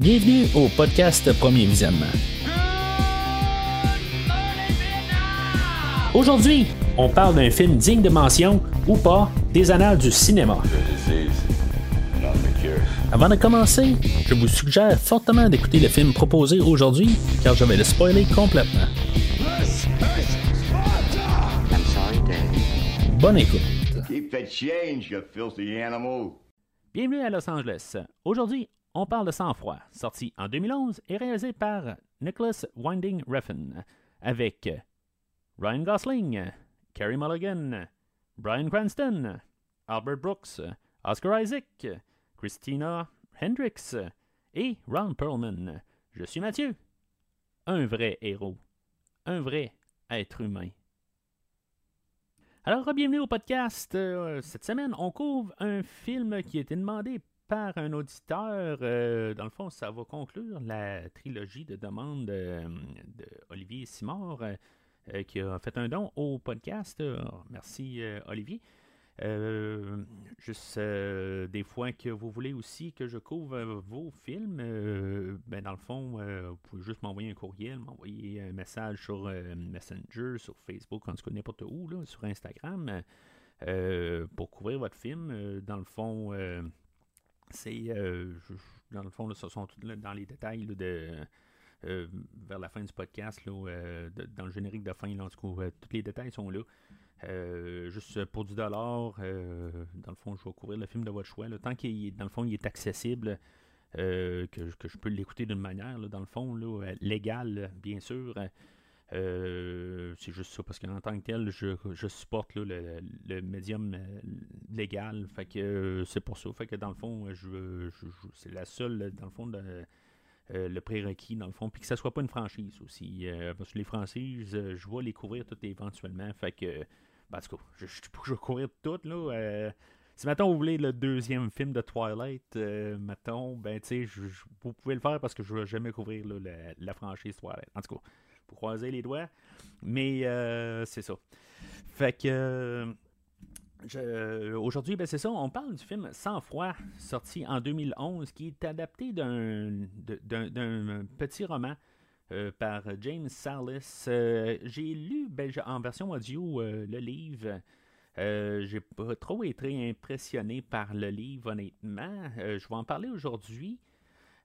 Bienvenue au podcast Premier Visionnement. Aujourd'hui, on parle d'un film digne de mention ou pas des annales du cinéma. Avant de commencer, je vous suggère fortement d'écouter le film proposé aujourd'hui car je vais le spoiler complètement. Bonne écoute. Bienvenue à Los Angeles. Aujourd'hui, on parle de Sang-froid, sorti en 2011 et réalisé par Nicholas Winding Refn, avec Ryan Gosling, Carey Mulligan, Brian Cranston, Albert Brooks, Oscar Isaac, Christina Hendricks et Ron Perlman. Je suis Mathieu, un vrai héros, un vrai être humain. Alors, bienvenue au podcast. Euh, cette semaine, on couvre un film qui a été demandé par un auditeur. Euh, dans le fond, ça va conclure la trilogie de demandes de, Olivier Simard, euh, qui a fait un don au podcast. merci, Olivier. juste des fois que vous voulez aussi que je couvre vos films, ben dans le fond, vous pouvez juste m'envoyer un courriel, m'envoyer un message sur Messenger, sur Facebook, en tout cas n'importe où, là, sur Instagram, pour couvrir votre film. dans le fond, c'est, euh, dans le fond, ce sont tous dans les détails de, euh, vers la fin du podcast, euh, dans le générique de fin, là, en tout cas, tous les détails sont là. juste pour du dollar, dans le fond, je vais couvrir le film de votre choix. tant qu'il dans le fond, il est accessible, que, que, je peux l'écouter d'une manière, dans le fond, là, légale, bien sûr. Euh, c'est juste ça, parce qu'en tant que tel, je, supporte le, médium euh, légal. Fait que euh, c'est pour ça. Fait que dans le fond, je, c'est la seule, dans le fond, le prérequis, dans le fond. Puis que ça soit pas une franchise aussi. parce que les franchises, je vais les couvrir toutes éventuellement. Fait que, ben, en tout cas, je, je, vais couvrir toutes, là. Si maintenant vous voulez le deuxième film de Twilight, mettons, ben tu sais, vous pouvez le faire parce que je ne vais jamais couvrir la, franchise Twilight. En tout cas, pour croiser les doigts. Mais euh, c'est ça. Fait que. Aujourd'hui, ben c'est ça, on parle du film Sans froid, sorti en 2011, qui est adapté d'un petit roman euh, par James Salis. Euh, j'ai lu ben, en version audio le livre. J'ai pas trop été impressionné par le livre, honnêtement. je vais en parler aujourd'hui.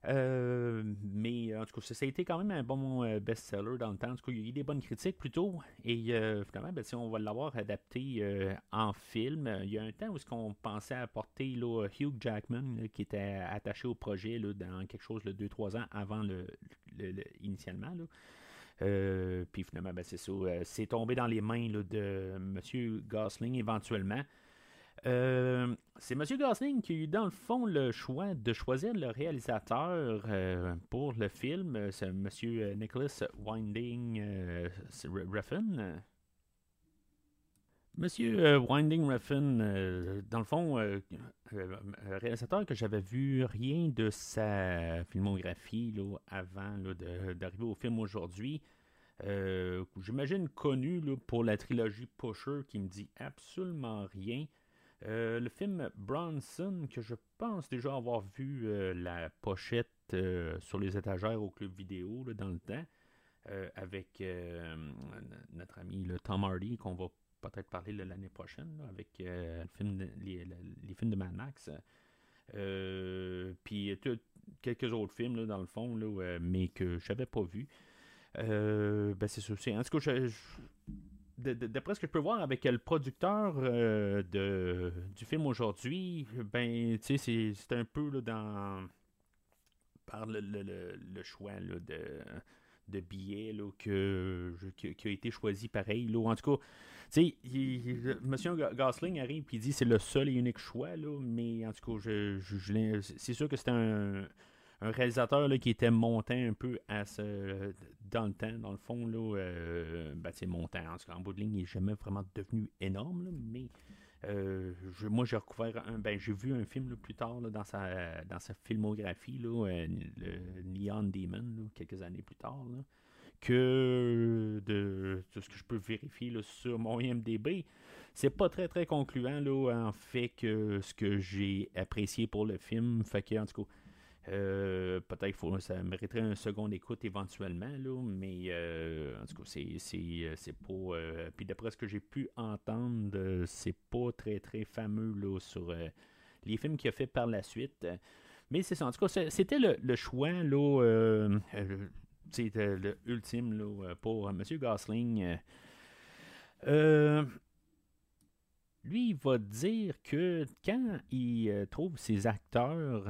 Euh, mais en tout cas, ça a été quand même un bon euh, best-seller dans le temps. En tout cas, il y a eu des bonnes critiques plutôt. Et euh, finalement, ben, on va l'avoir adapté en film. Il y a un temps où on pensait apporter là, Hugh Jackman, qui était attaché au projet là, dans quelque chose de 2-3 ans avant le, initialement. Puis finalement, ben, c'est ça. c'est tombé dans les mains de M. Gosling éventuellement. Euh, c'est M. Gosling qui a eu dans le fond le choix de choisir le réalisateur euh, pour le film. C'est M. Nicholas Winding Refn. Monsieur Winding Refn, dans le fond, réalisateur que j'avais vu rien de sa filmographie là, avant d'arriver au film aujourd'hui. J'imagine connu pour la trilogie Pusher qui me dit absolument rien. Euh, le film Bronson, que je pense déjà avoir vu euh, la pochette euh, sur les étagères au club vidéo dans le temps, avec notre ami le Tom Hardy, qu'on va peut-être parler l'année prochaine, avec film les, films de Mad Max. Puis quelques autres films, dans le fond, mais que je n'avais pas vu. ben c'est ça. En tout cas, d'après ce que je peux voir avec le producteur euh, du film aujourd'hui, ben, c'est un peu dans. par le, le, choix de, billets qui, a été choisi pareil. En tout cas, sais, M. Gosling arrive et dit c'est le seul et unique choix, là, mais en tout cas, je, je c'est sûr que c'est un un réalisateur là, qui était montant un peu à ce, dans le temps, dans le fond, là, euh, ben, montant. En, bout de ligne, il n'est jamais vraiment devenu énorme, mais euh, moi j'ai recouvert un, ben, j'ai vu un film plus tard dans, sa, dans sa filmographie, là, euh, le Neon Demon, quelques années plus tard, que de, ce que je peux vérifier sur mon IMDB. C'est pas très très concluant là, en fait que ce que j'ai apprécié pour le film. Fait que en tout cas Euh, peut-être que ça mériterait un second écoute éventuellement, là, mais euh, en tout cas, c'est, pas. puis d'après ce que j'ai pu entendre, c'est pas très très fameux là, sur les films qu'il a fait par la suite. Mais c'est ça, en tout cas, c'était le, choix là, c'était le ultime là, pour M. Gosling. lui, il va dire que quand il trouve ses acteurs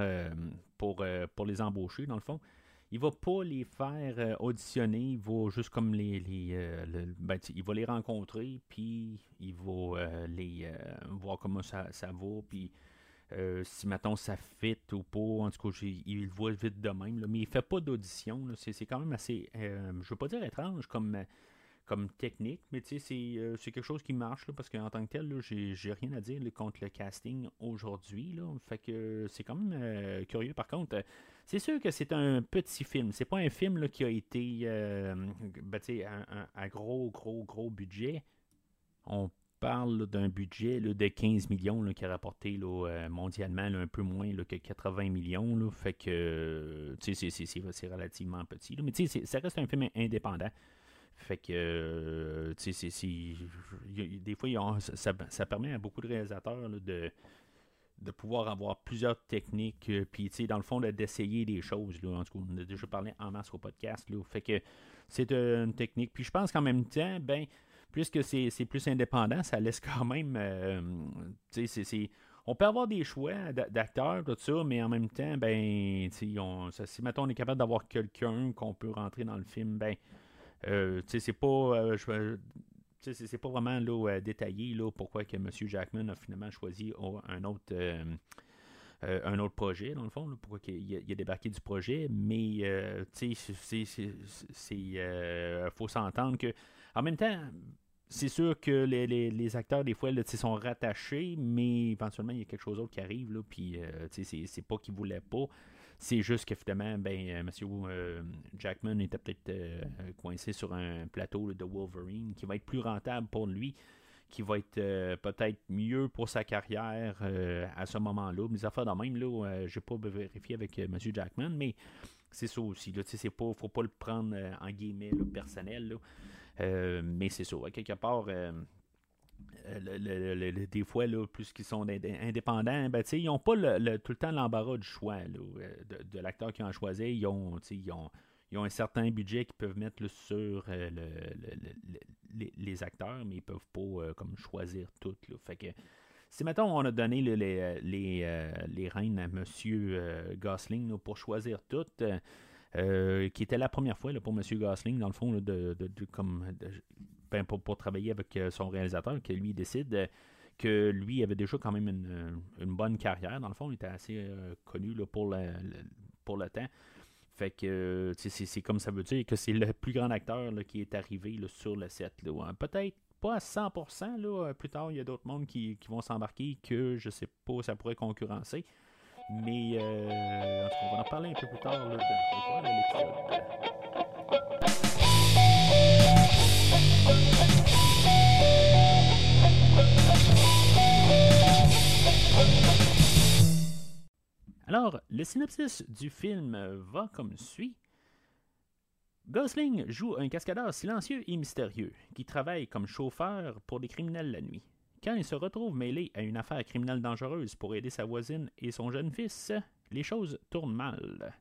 pour, euh, pour les embaucher, dans le fond. Il va pas les faire euh, auditionner, il va juste comme les. les euh, ben, il va les rencontrer, puis il va les voir comment ça, ça va, puis si maintenant ça fit ou pas, en tout cas, il le voit vite de même, mais il fait pas d'audition. C'est quand même assez, je veux pas dire étrange comme technique, mais euh, c'est, quelque chose qui marche, parce qu'en tant que tel, j'ai, rien à dire contre le casting aujourd'hui. C'est quand même euh, curieux. Par contre, c'est sûr que c'est un petit film. C'est pas un film qui a été euh, ben, un, un, gros, gros, gros budget. On parle d'un budget de 15 millions qui a rapporté là, mondialement un peu moins que 80 millions. Fait que c'est, relativement petit. mais ça reste un film indépendant. Fait que, euh, des fois, ça, permet à beaucoup de réalisateurs de, pouvoir avoir plusieurs techniques, euh, puis, dans le fond, d'essayer des choses. En tout cas, on a déjà parlé en masse au podcast. Fait que c'est une technique. Puis je pense qu'en même temps, ben, puisque c'est plus indépendant, ça laisse quand même. Euh, c'est on peut avoir des choix d'acteurs, tout ça, mais en même temps, ben, on, si maintenant on est capable d'avoir quelqu'un qu'on peut rentrer dans le film, ben, euh, c'est pas. Euh, c'est pas vraiment euh, détaillé là, pourquoi que M. Jackman a finalement choisi un autre, un autre projet, dans le fond, pourquoi il a, débarqué du projet, mais il faut s'entendre que en même temps, c'est sûr que les, acteurs, des fois, là, sont rattachés, mais éventuellement, il y a quelque chose d'autre qui arrive, là, puis c'est pas qu'ils voulaient pas. C'est juste qu'évidemment, ben, euh, M. Euh, Jackman était peut-être euh, coincé sur un plateau de Wolverine qui va être plus rentable pour lui, qui va être peut-être mieux pour sa carrière à ce moment-là. Mais affaires de même, là, j'ai pas vérifié avec M. Jackman, mais c'est ça aussi. Il ne pas, faut pas le prendre en guillemets personnel. Mais c'est ça. quelque part, euh, des fois, là, plus qu'ils sont indépendants, ben, ils n'ont pas tout le temps l'embarras du choix euh, de, l'acteur qu'ils ont choisi. Ils ont, ils, ont, ils ont un certain budget qu'ils peuvent mettre sur euh, les, acteurs, mais ils peuvent pas comme choisir tout. Fait que si maintenant on a donné les, les, les rênes à M. Gosling pour choisir toutes, qui était la première fois pour M. Gosling, dans le fond, de, comme ben, pour, travailler avec euh, son réalisateur, que lui décide euh, que lui avait déjà quand même une, bonne carrière. Dans le fond, il était assez euh, connu pour, le, pour le temps. Fait que c'est comme ça veut dire que c'est le plus grand acteur qui est arrivé sur le set. Hein. Peut-être pas à 100%. Là, plus tard, il y a d'autres mondes qui, vont s'embarquer que je sais pas, ça pourrait concurrencer. Mais on va en parler un peu plus tard de, alors, le synopsis du film va comme suit. Gosling joue un cascadeur silencieux et mystérieux qui travaille comme chauffeur pour des criminels la nuit. Quand il se retrouve mêlé à une affaire criminelle dangereuse pour aider sa voisine et son jeune fils, les choses tournent mal.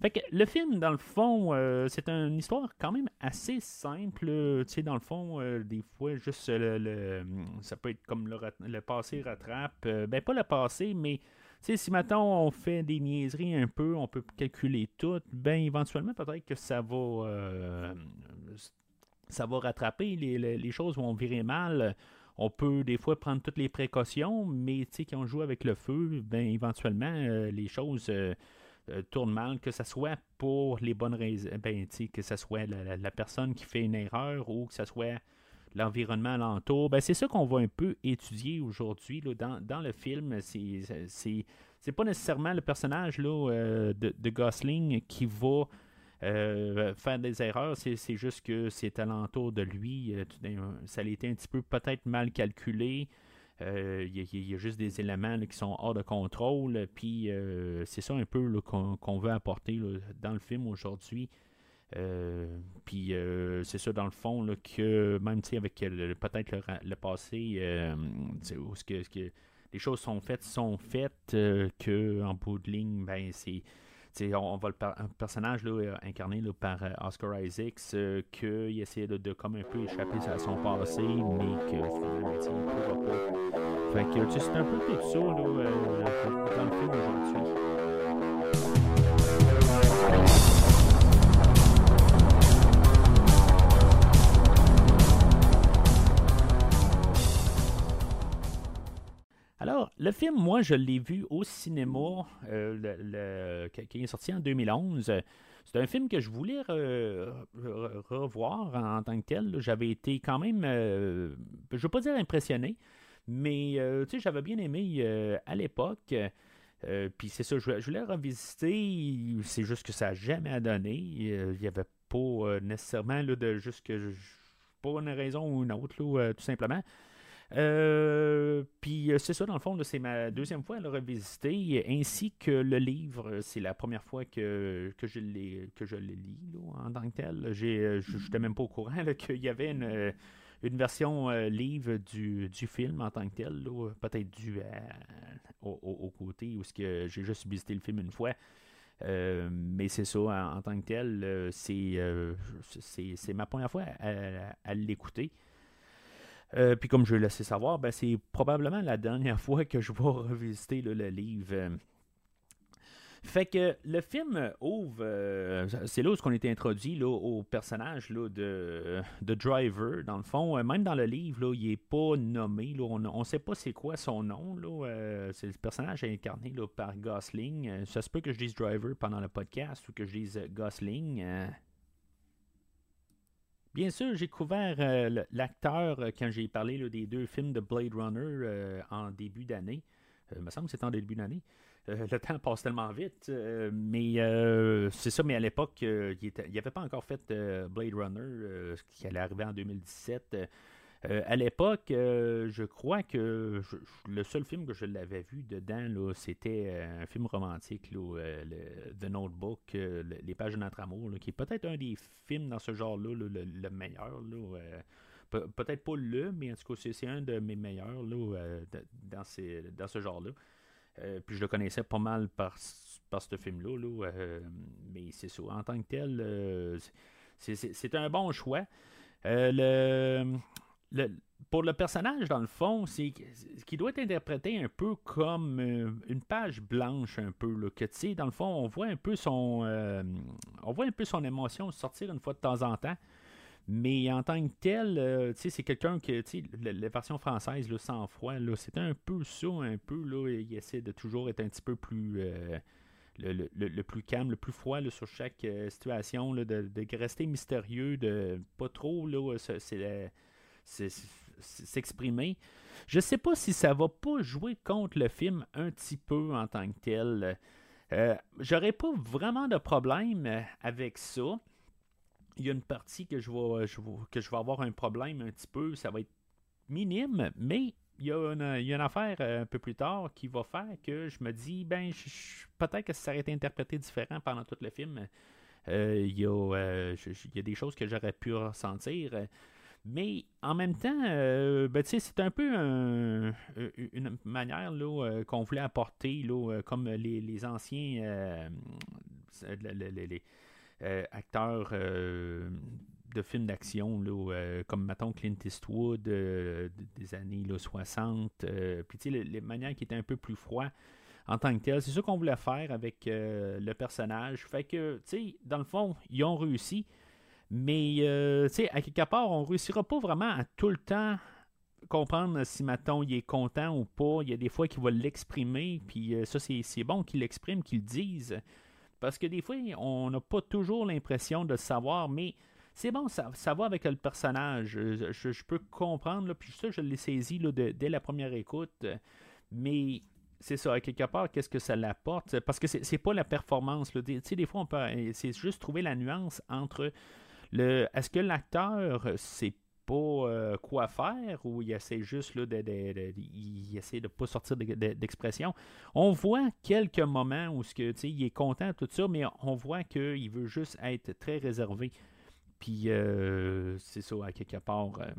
Fait que le film, dans le fond, euh, c'est une histoire quand même assez simple. Tu sais, dans le fond, euh, des fois, juste le, ça peut être comme le, passé rattrape. Euh, ben, pas le passé, mais si maintenant on fait des niaiseries un peu, on peut calculer tout, ben éventuellement peut-être que ça va ça va rattraper, les, les, choses vont virer mal. On peut des fois prendre toutes les précautions, mais quand on joue avec le feu, ben éventuellement les choses euh, tourne mal, que ce soit pour les bonnes raisons, ben, que ce soit la, personne qui fait une erreur ou que ce soit l'environnement alentour. Ben, c'est ça qu'on va un peu étudier aujourd'hui dans, le film. C'est, c'est, pas nécessairement le personnage là, euh, de, Gosling qui va euh, faire des erreurs, c'est, juste que c'est alentour de lui. ça a été un petit peu peut-être mal calculé. Il y, a juste des éléments qui sont hors de contrôle. Puis c'est ça un peu qu'on veut apporter dans le film aujourd'hui. puis c'est ça dans le fond que même avec peut-être le, passé, où ce que, les choses sont faites sont faites, que en bout de ligne, ben c'est on, voit un personnage là, euh, incarné par euh, Oscar Isaacs euh, qu'il essaie de, comme un peu échapper à son passé, mais que finalement, il ne pourra pas. Fait que c'est un peu tout ça là, dans le film aujourd'hui. Le film, moi, je l'ai vu au cinéma, euh, qui est sorti en 2011. C'est un film que je voulais revoir en, tant que tel. J'avais été quand même, euh, je ne veux pas dire impressionné, mais euh, j'avais bien aimé à l'époque. Puis c'est ça, je, voulais revisiter. C'est juste que ça n'a jamais donné. Il n'y avait pas nécessairement de juste que pour une raison ou une autre, tout simplement. Euh, puis euh, c'est ça, dans le fond, c'est ma deuxième fois à le revisiter, ainsi que le livre. C'est la première fois que, que je, que je le lis en tant que tel. Euh, je n'étais même pas au courant qu'il y avait une, une version livre du, du, film en tant que tel, peut-être dû au, côté où j'ai juste visité le film une fois. mais c'est ça, en, tant que tel, c'est ma première fois à l'écouter. Euh, puis comme je l'ai laissé savoir, ben, c'est probablement la dernière fois que je vais revisiter le livre. Fait que le film ouvre, euh, c'est là où on était introduit là, au personnage là, de, de Driver. Dans le fond, euh, même dans le livre, là, il n'est pas nommé. on ne sait pas c'est quoi son nom. c'est le personnage incarné par Gosling. ça se peut que je dise Driver pendant le podcast ou que je dise Gosling. Bien sûr, j'ai couvert euh, l'acteur euh, quand j'ai parlé des deux films de Blade Runner euh, en début d'année. il me semble que c'était en début d'année. le temps passe tellement vite. mais c'est ça, mais à l'époque, il n'avait pas encore fait Blade Runner, qui allait arriver en 2017. Euh, à l'époque, euh, je crois que le seul film que je l'avais vu dedans, c'était euh, un film romantique, The Notebook, Les pages de notre amour, qui est peut-être un des films dans ce genre-là, le, meilleur. peut-être pas le, mais en tout cas, c'est un de mes meilleurs dans, ce genre-là. puis je le connaissais pas mal par, ce film-là, mais c'est ça. En tant que tel, c'est un bon choix. le, pour le personnage, dans le fond, c'est qui doit être interprété un peu comme euh, une page blanche, un peu. Là, que, dans le fond, on voit un peu son euh, on voit un peu son émotion sortir une fois de temps en temps. Mais en tant que tel, euh, c'est quelqu'un que, la, version française, là, sans froid, c'est un peu ça, un peu, là, il essaie de toujours être un petit peu plus, le, plus calme, le plus froid sur chaque situation, de, de, rester mystérieux, de pas trop, là, s'exprimer. Je sais pas si ça va pas jouer contre le film un petit peu en tant que tel. Euh, J'aurais pas vraiment de problème avec ça. Il y a une partie que je, vais, que je vais avoir un problème un petit peu. Ça va être minime, mais il y, a une, affaire euh, un peu plus tard qui va faire que je me dis, ben, peut-être que ça aurait été interprété différent pendant tout le film. Euh, il, y a, il y, a, des choses que j'aurais pu ressentir. Mais en même temps, euh, ben, c'est un peu une manière euh, qu'on voulait apporter, là, comme les, anciens euh, les, acteurs de films d'action, comme mettons Clint Eastwood des années 60, puis les, manières qui étaient un peu plus froides en tant que tel. C'est ça qu'on voulait faire avec le personnage. Fait que, tu sais, dans le fond, ils ont réussi. Mais, euh, tu sais, à quelque part, on ne réussira pas vraiment à tout le temps comprendre si Maton il est content ou pas. Il y a des fois qu'il va l'exprimer, puis euh, ça, c'est bon qu'il l'exprime, qu'il le dise. Parce que des fois, on n'a pas toujours l'impression de savoir, mais c'est bon, ça, va avec le personnage. Je, peux comprendre, puis ça, je l'ai saisi dès la première écoute. Mais c'est ça, à quelque part, qu'est-ce que ça l'apporte? Parce que c'est pas la performance. Tu sais, des fois. C'est juste trouver la nuance entre est-ce que l'acteur, c'est pas quoi faire ou il essaie juste là, de, de, il essaie de pas sortir d'expression? On voit quelques moments où ce que, il est content, tout ça, mais on voit qu'il veut juste être très réservé. Puis c'est ça, à quelque part. Euh,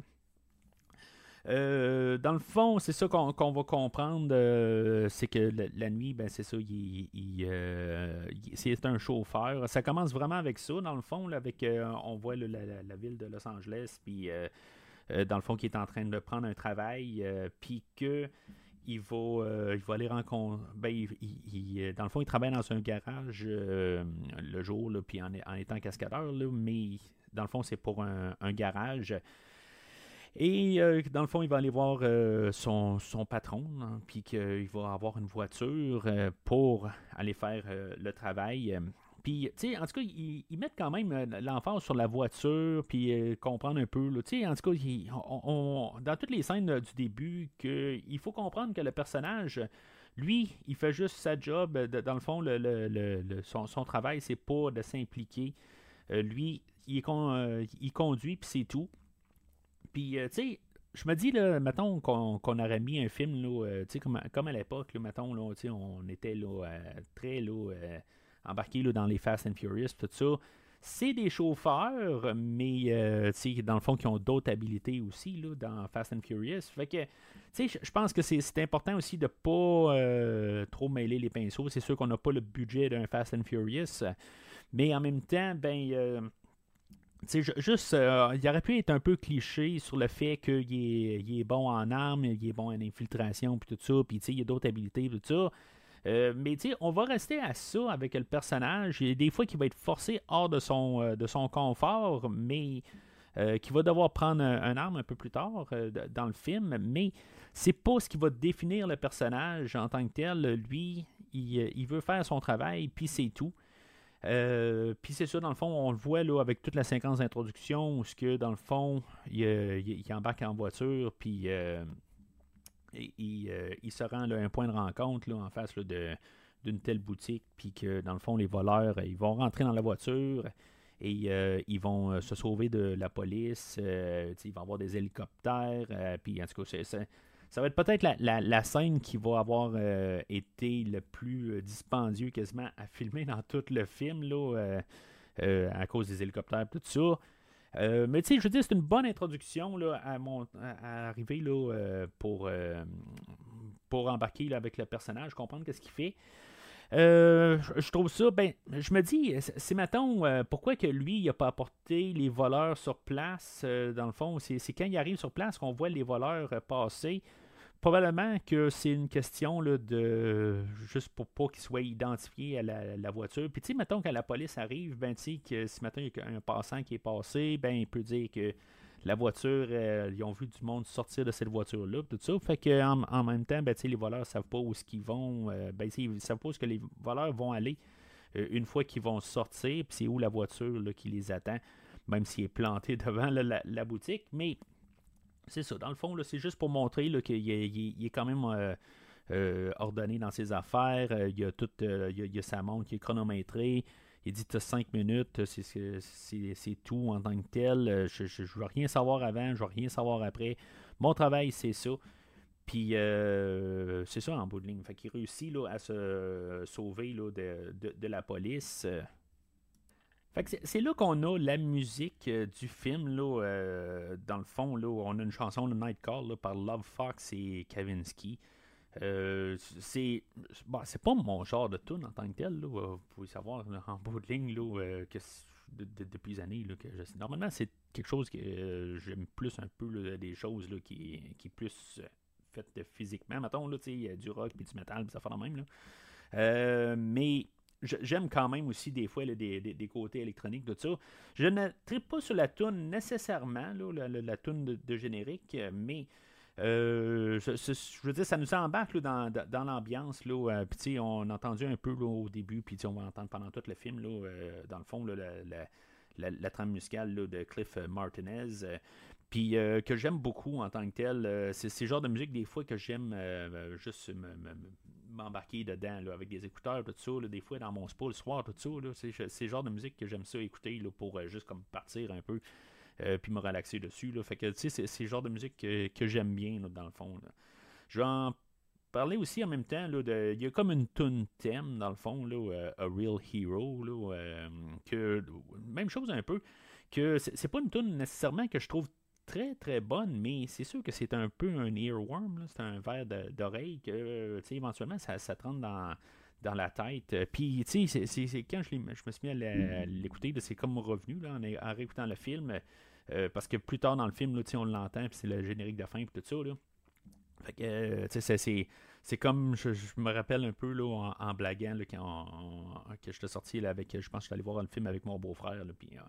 dans le fond, c'est ça qu'on va comprendre, euh, c'est que la, nuit, ben c'est ça, euh, c'est un chauffeur. Ça commence vraiment avec ça, dans le fond, avec on voit la, ville de Los Angeles, puis dans le fond, qui est en train de prendre un travail, puis que il va, il va aller rencontrer. Ben, dans le fond, il travaille dans un garage le jour, puis en, étant cascadeur, mais dans le fond, c'est pour un garage. Et euh, dans le fond, il va aller voir euh, son, patron, hein, puis qu'il va avoir une voiture euh, pour aller faire le travail. Puis, tu sais, en tout cas, ils, mettent quand même l'emphase sur la voiture, puis comprendre un peu. Tu sais, en tout cas, dans toutes les scènes du début, il faut comprendre que le personnage, lui, il fait juste sa job. dans le fond, le, son, son, travail, c'est pas de s'impliquer. lui, il, il conduit, puis c'est tout. Puis, euh, tu sais, je me dis, là, mettons qu'on aurait mis un film, là, euh, tu sais, comme, comme, à l'époque, mettons, là, on était là, euh, très là, embarqués là, dans les Fast and Furious, tout ça. C'est des chauffeurs, mais tu sais, dans le fond, qui ont d'autres habilités aussi là, dans Fast and Furious. Fait que, tu sais, je pense que c'est important aussi de pas trop mêler les pinceaux. C'est sûr qu'on n'a pas le budget d'un Fast and Furious, mais en même temps, ben juste, euh, il aurait pu être un peu cliché sur le fait qu'il est, est, bon en armes, il est bon en infiltration, puis tout ça, puis il y a d'autres habilités, tout ça. Euh, mais on va rester à ça avec le personnage. Il y a des fois qu'il va être forcé hors de son, euh, de son confort, mais qu'il va devoir prendre un, arme un peu plus tard dans le film. Mais c'est pas ce qui va définir le personnage en tant que tel. Lui, il veut faire son travail, puis c'est tout. Euh, puis c'est ça, dans le fond, on le voit là, avec toute la séquence d'introduction où que, dans le fond, il, il, embarque en voiture, puis euh, il, euh, il, se rend à un point de rencontre là, en face de, d'une telle boutique, puis que, dans le fond, les voleurs, ils vont rentrer dans la voiture et ils vont se sauver de la police, ils vont avoir des hélicoptères, puis en tout cas, c'est ça va être peut-être la, scène qui va avoir euh, été le plus euh, dispendieux quasiment à filmer dans tout le film, là, euh, à cause des hélicoptères, tout ça. mais tu sais, je veux dire, c'est une bonne introduction là, à, mon, à, arriver là, pour, pour embarquer avec le personnage, comprendre qu'est-ce qu'il fait. je trouve ça, ben, je me dis, c'est maintenant pourquoi que lui, il n'a pas apporté les voleurs sur place, dans le fond, c'est quand il arrive sur place qu'on voit les voleurs passer probablement que c'est une question là, de juste pour pas qu'il soit identifié à la, voiture. Puis tu sais, mettons que la police arrive, ben tu que si maintenant il y a un passant qui est passé, ben il peut dire que la voiture, euh, ils ont vu du monde sortir de cette voiture-là, tout ça. Fait que en, même temps, ben, les voleurs savent pas où ce qu'ils vont. Euh, ben, ils savent pas où que les voleurs vont aller euh, une fois qu'ils vont sortir, puis c'est où la voiture là, qui les attend, même s'il est planté devant la, la, boutique. Mais c'est ça. Dans le fond, c'est juste pour montrer qu'il est, quand même euh, euh, ordonné dans ses affaires. Euh, il, y a tout, il, a, sa montre qui est chronométrée. Il dit tu as 5 minutes, c'est tout en tant que tel. Je ne veux rien savoir avant, je veux rien savoir après. Mon travail, c'est ça. Puis c'est ça en bout de ligne. Fait qu'il réussit là, à se sauver là, de, de, la police c'est là qu'on a la musique euh, du film. Là, euh, dans le fond, là, on a une chanson de Night Call par Love Fox et Kavinsky. Euh, c'est c'est pas mon genre de tune en tant que tel. Là, vous pouvez savoir en bout de ligne là, que depuis des années que normalement c'est quelque chose que j'aime plus un peu des choses là, qui, qui est plus faites physiquement. Mettons, là, du rock et du metal, ça fait la même. Là. mais j'aime quand même aussi des fois des, côtés électroniques, tout ça. Je ne tripe pas sur la tune nécessairement, la, la, tune de, générique, mais euh, je, veux dire, ça nous embarque dans, dans l'ambiance. Euh, puis on a entendu un peu au début, puis on va entendre pendant tout le film, là, euh, dans le fond, la, trame musicale de Cliff Martinez. Puis que j'aime beaucoup en tant que tel. c'est ce genre de musique des fois que j'aime juste me, m'embarquer dedans avec des écouteurs, tout ça, des fois dans mon spa le soir, tout ça. C'est, le genre de musique que j'aime ça écouter pour euh, juste comme partir un peu puis me relaxer dessus. Fait que, tu sais, c'est le genre de musique que, j'aime bien, dans le fond. Je vais en parler aussi en même temps. il y a comme une tune thème, dans le fond, A Real Hero. Que, même chose un peu. Que c'est pas une tune nécessairement que je trouve très très bonne, mais c'est sûr que c'est un peu un earworm, c'est un verre d'oreille que éventuellement ça, ça te rentre dans, dans la tête. Puis, tu sais, c'est quand je, je, me suis mis à l'écouter, c'est comme revenu là, en, en, réécoutant le film, euh, parce que plus tard dans le film, là, on l'entend, puis c'est le générique de fin, puis tout ça. Là. Fait que, euh, sais, c'est comme, je, me rappelle un peu là, en, blaguant là, quand que je suis sorti avec, je pense que je suis allé voir le film avec mon beau-frère, puis euh,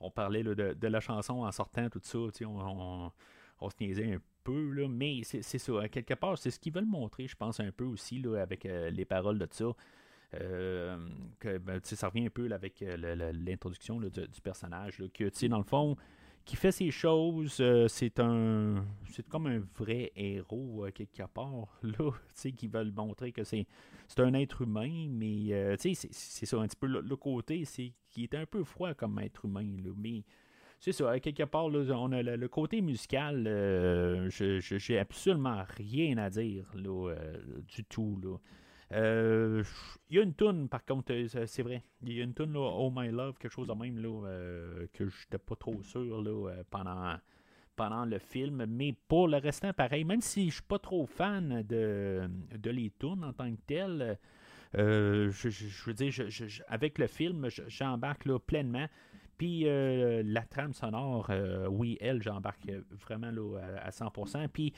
on parlait de, la chanson en sortant, tout ça, on, on, on, se niaisait un peu, là, mais c'est ça, quelque part, c'est ce qu'ils veulent montrer, je pense, un peu aussi, avec euh, les paroles de ça. Euh, que ben, ça revient un peu avec euh, l'introduction du, du, personnage, que dans le fond, qui fait ces choses, c'est un c'est comme un vrai héros quelque part là, qui veulent montrer que c'est c'est un être humain, mais c'est ça un petit peu le, côté, c'est qui est un peu froid comme être humain, là, mais c'est ça, quelque part, là, on a le, côté musical, euh, je j'ai absolument rien à dire là, euh, du tout. Là. Euh, il y a une toune, par contre, c'est vrai. Il y a une toune, là, Oh My Love, quelque chose de même, là, que j'étais pas trop sûr là, pendant, pendant le film. Mais pour le restant, pareil, même si je suis pas trop fan de, de les tunes en tant que telles, je, veux dire, avec le film, j'embarque pleinement. Puis euh, la trame sonore, euh, oui, elle, j'embarque vraiment là, à 100%. Puis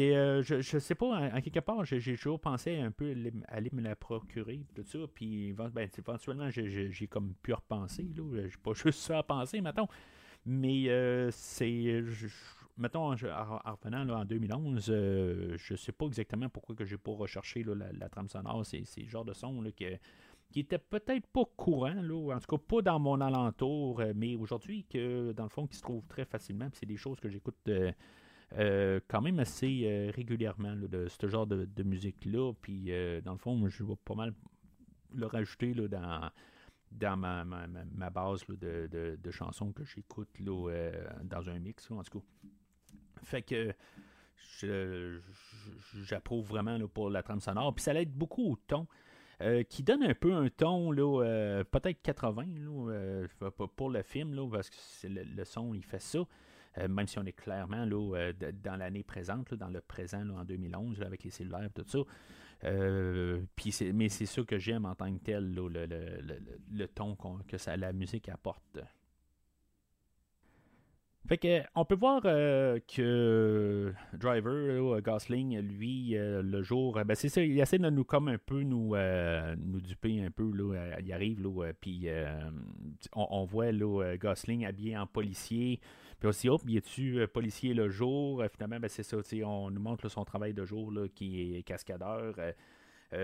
euh, je, je sais pas, en, quelque part, j'ai toujours pensé un peu aller me la procurer, tout ça. Puis ben, éventuellement, j'ai comme pu repenser. Là, j'ai pas juste ça à penser, mettons. Mais c'est, mettons, en, revenant là, en 2011, je sais pas exactement pourquoi que j'ai pas recherché là, la, trame sonore. C'est, le genre de son là, qui était peut-être pas courant, là, en tout cas pas dans mon alentour, euh, mais aujourd'hui, que dans le fond, qui se trouve très facilement. C'est des choses que j'écoute euh, euh, quand même assez régulièrement, de ce genre de, musique-là. Puis dans le fond, je vais pas mal le rajouter là, dans, dans ma, base de, de, chansons que j'écoute dans un mix, en tout cas. Fait que j'approuve vraiment pour la trame sonore. Puis ça l'aide beaucoup au ton. Euh, qui donne un peu un ton, euh, peut-être 80 là, euh, pour le film, là, parce que le, son, il fait ça. Même si on est clairement là, dans l'année présente, dans le présent en 2011, avec les cellulaires tout ça. puis mais c'est ça que j'aime en tant que tel, le, le, ton que ça, la musique apporte. Fait que, on peut voir euh, que Driver, Gosling, lui, euh, le jour, ben c'est ça, il essaie de nous comme un peu nous, euh, nous duper un peu, là, il arrive, là, puis on, voit là, Gosling habillé en policier, puis aussi, hop, il est-tu policier le jour, finalement, ben c'est ça, on nous montre son travail de jour, là, qui est cascadeur, puis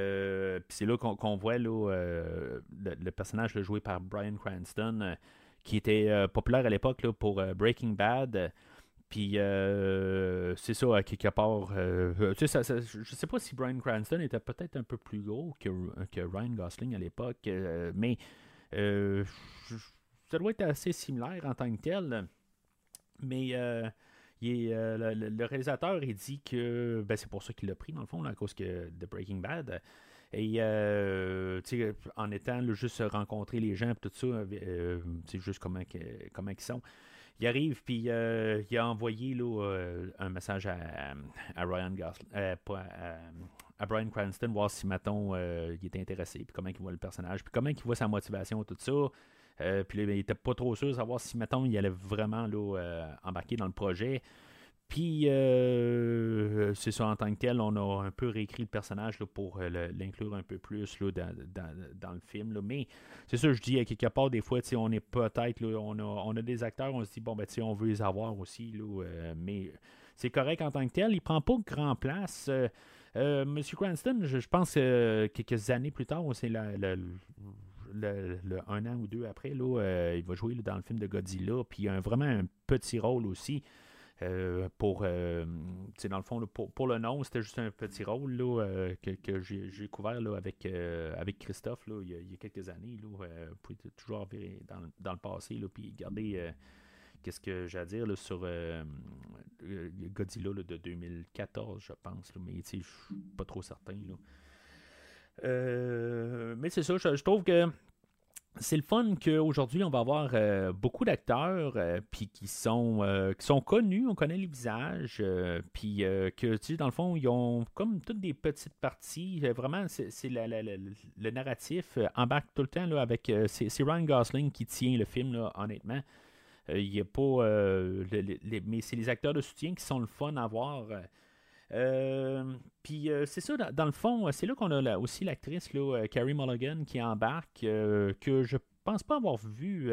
c'est là qu'on voit là, le, personnage joué par Brian Cranston qui était euh, populaire à l'époque pour euh, Breaking Bad. Puis euh, c'est ça, quelque part. tu sais, je sais pas si Brian Cranston était peut-être un peu plus gros que, que Ryan Gosling à l'époque, mais ça doit être assez similaire en tant que tel. Mais il le, réalisateur il dit que ben, c'est pour ça qu'il l'a pris, dans le fond, à cause que de Breaking Bad. Et euh, en étant juste rencontrer les gens, tout ça, euh, juste comment, comment ils sont. Il arrive, puis euh, il a envoyé là, un message à, à Ryan Gosling, à, Brian Cranston, voir si, mettons, il était intéressé, puis comment il voit le personnage, puis comment il voit sa motivation, tout ça. puis il était pas trop sûr de savoir si, mettons, il allait vraiment là, embarquer dans le projet. Puis, euh, c'est ça, en tant que tel, on a un peu réécrit le personnage pour euh, l'inclure un peu plus dans, le film. Mais c'est ça, je dis à quelque part, des fois, on est peut-être, on a, on a des acteurs, on se dit, bon, ben, on veut les avoir aussi. Euh, mais c'est correct en tant que tel. Il prend pas grand place. Monsieur Cranston, je, pense quelques années plus tard, c'est le, un an ou deux après, là, il va jouer dans le film de Godzilla. Puis il a vraiment un petit rôle aussi. Euh, pour, euh, dans le fond, pour, le nom, c'était juste un petit rôle là, euh, que, j'ai couvert là, avec, avec Christophe il, y a, quelques années. Là, vous toujours dans, dans le passé, là, puis garder qu'est-ce que j'ai à dire sur Godzilla de 2014, je pense. mais je suis pas trop certain. mais c'est ça, je, trouve que c'est le fun qu'aujourd'hui, on va avoir euh, beaucoup d'acteurs euh, puis qui sont euh, qui sont connus, on connaît les visages, puis que tu sais, dans le fond, ils ont comme toutes des petites parties. vraiment, c'est le narratif embarque tout le temps là, avec. c'est Ryan Gosling qui tient le film, honnêtement. Il n'y a pas. mais c'est les acteurs de soutien qui sont le fun à voir. Puis c'est ça, dans, le fond, c'est là qu'on a aussi l'actrice Carrie Mulligan qui embarque, que je pense pas avoir vu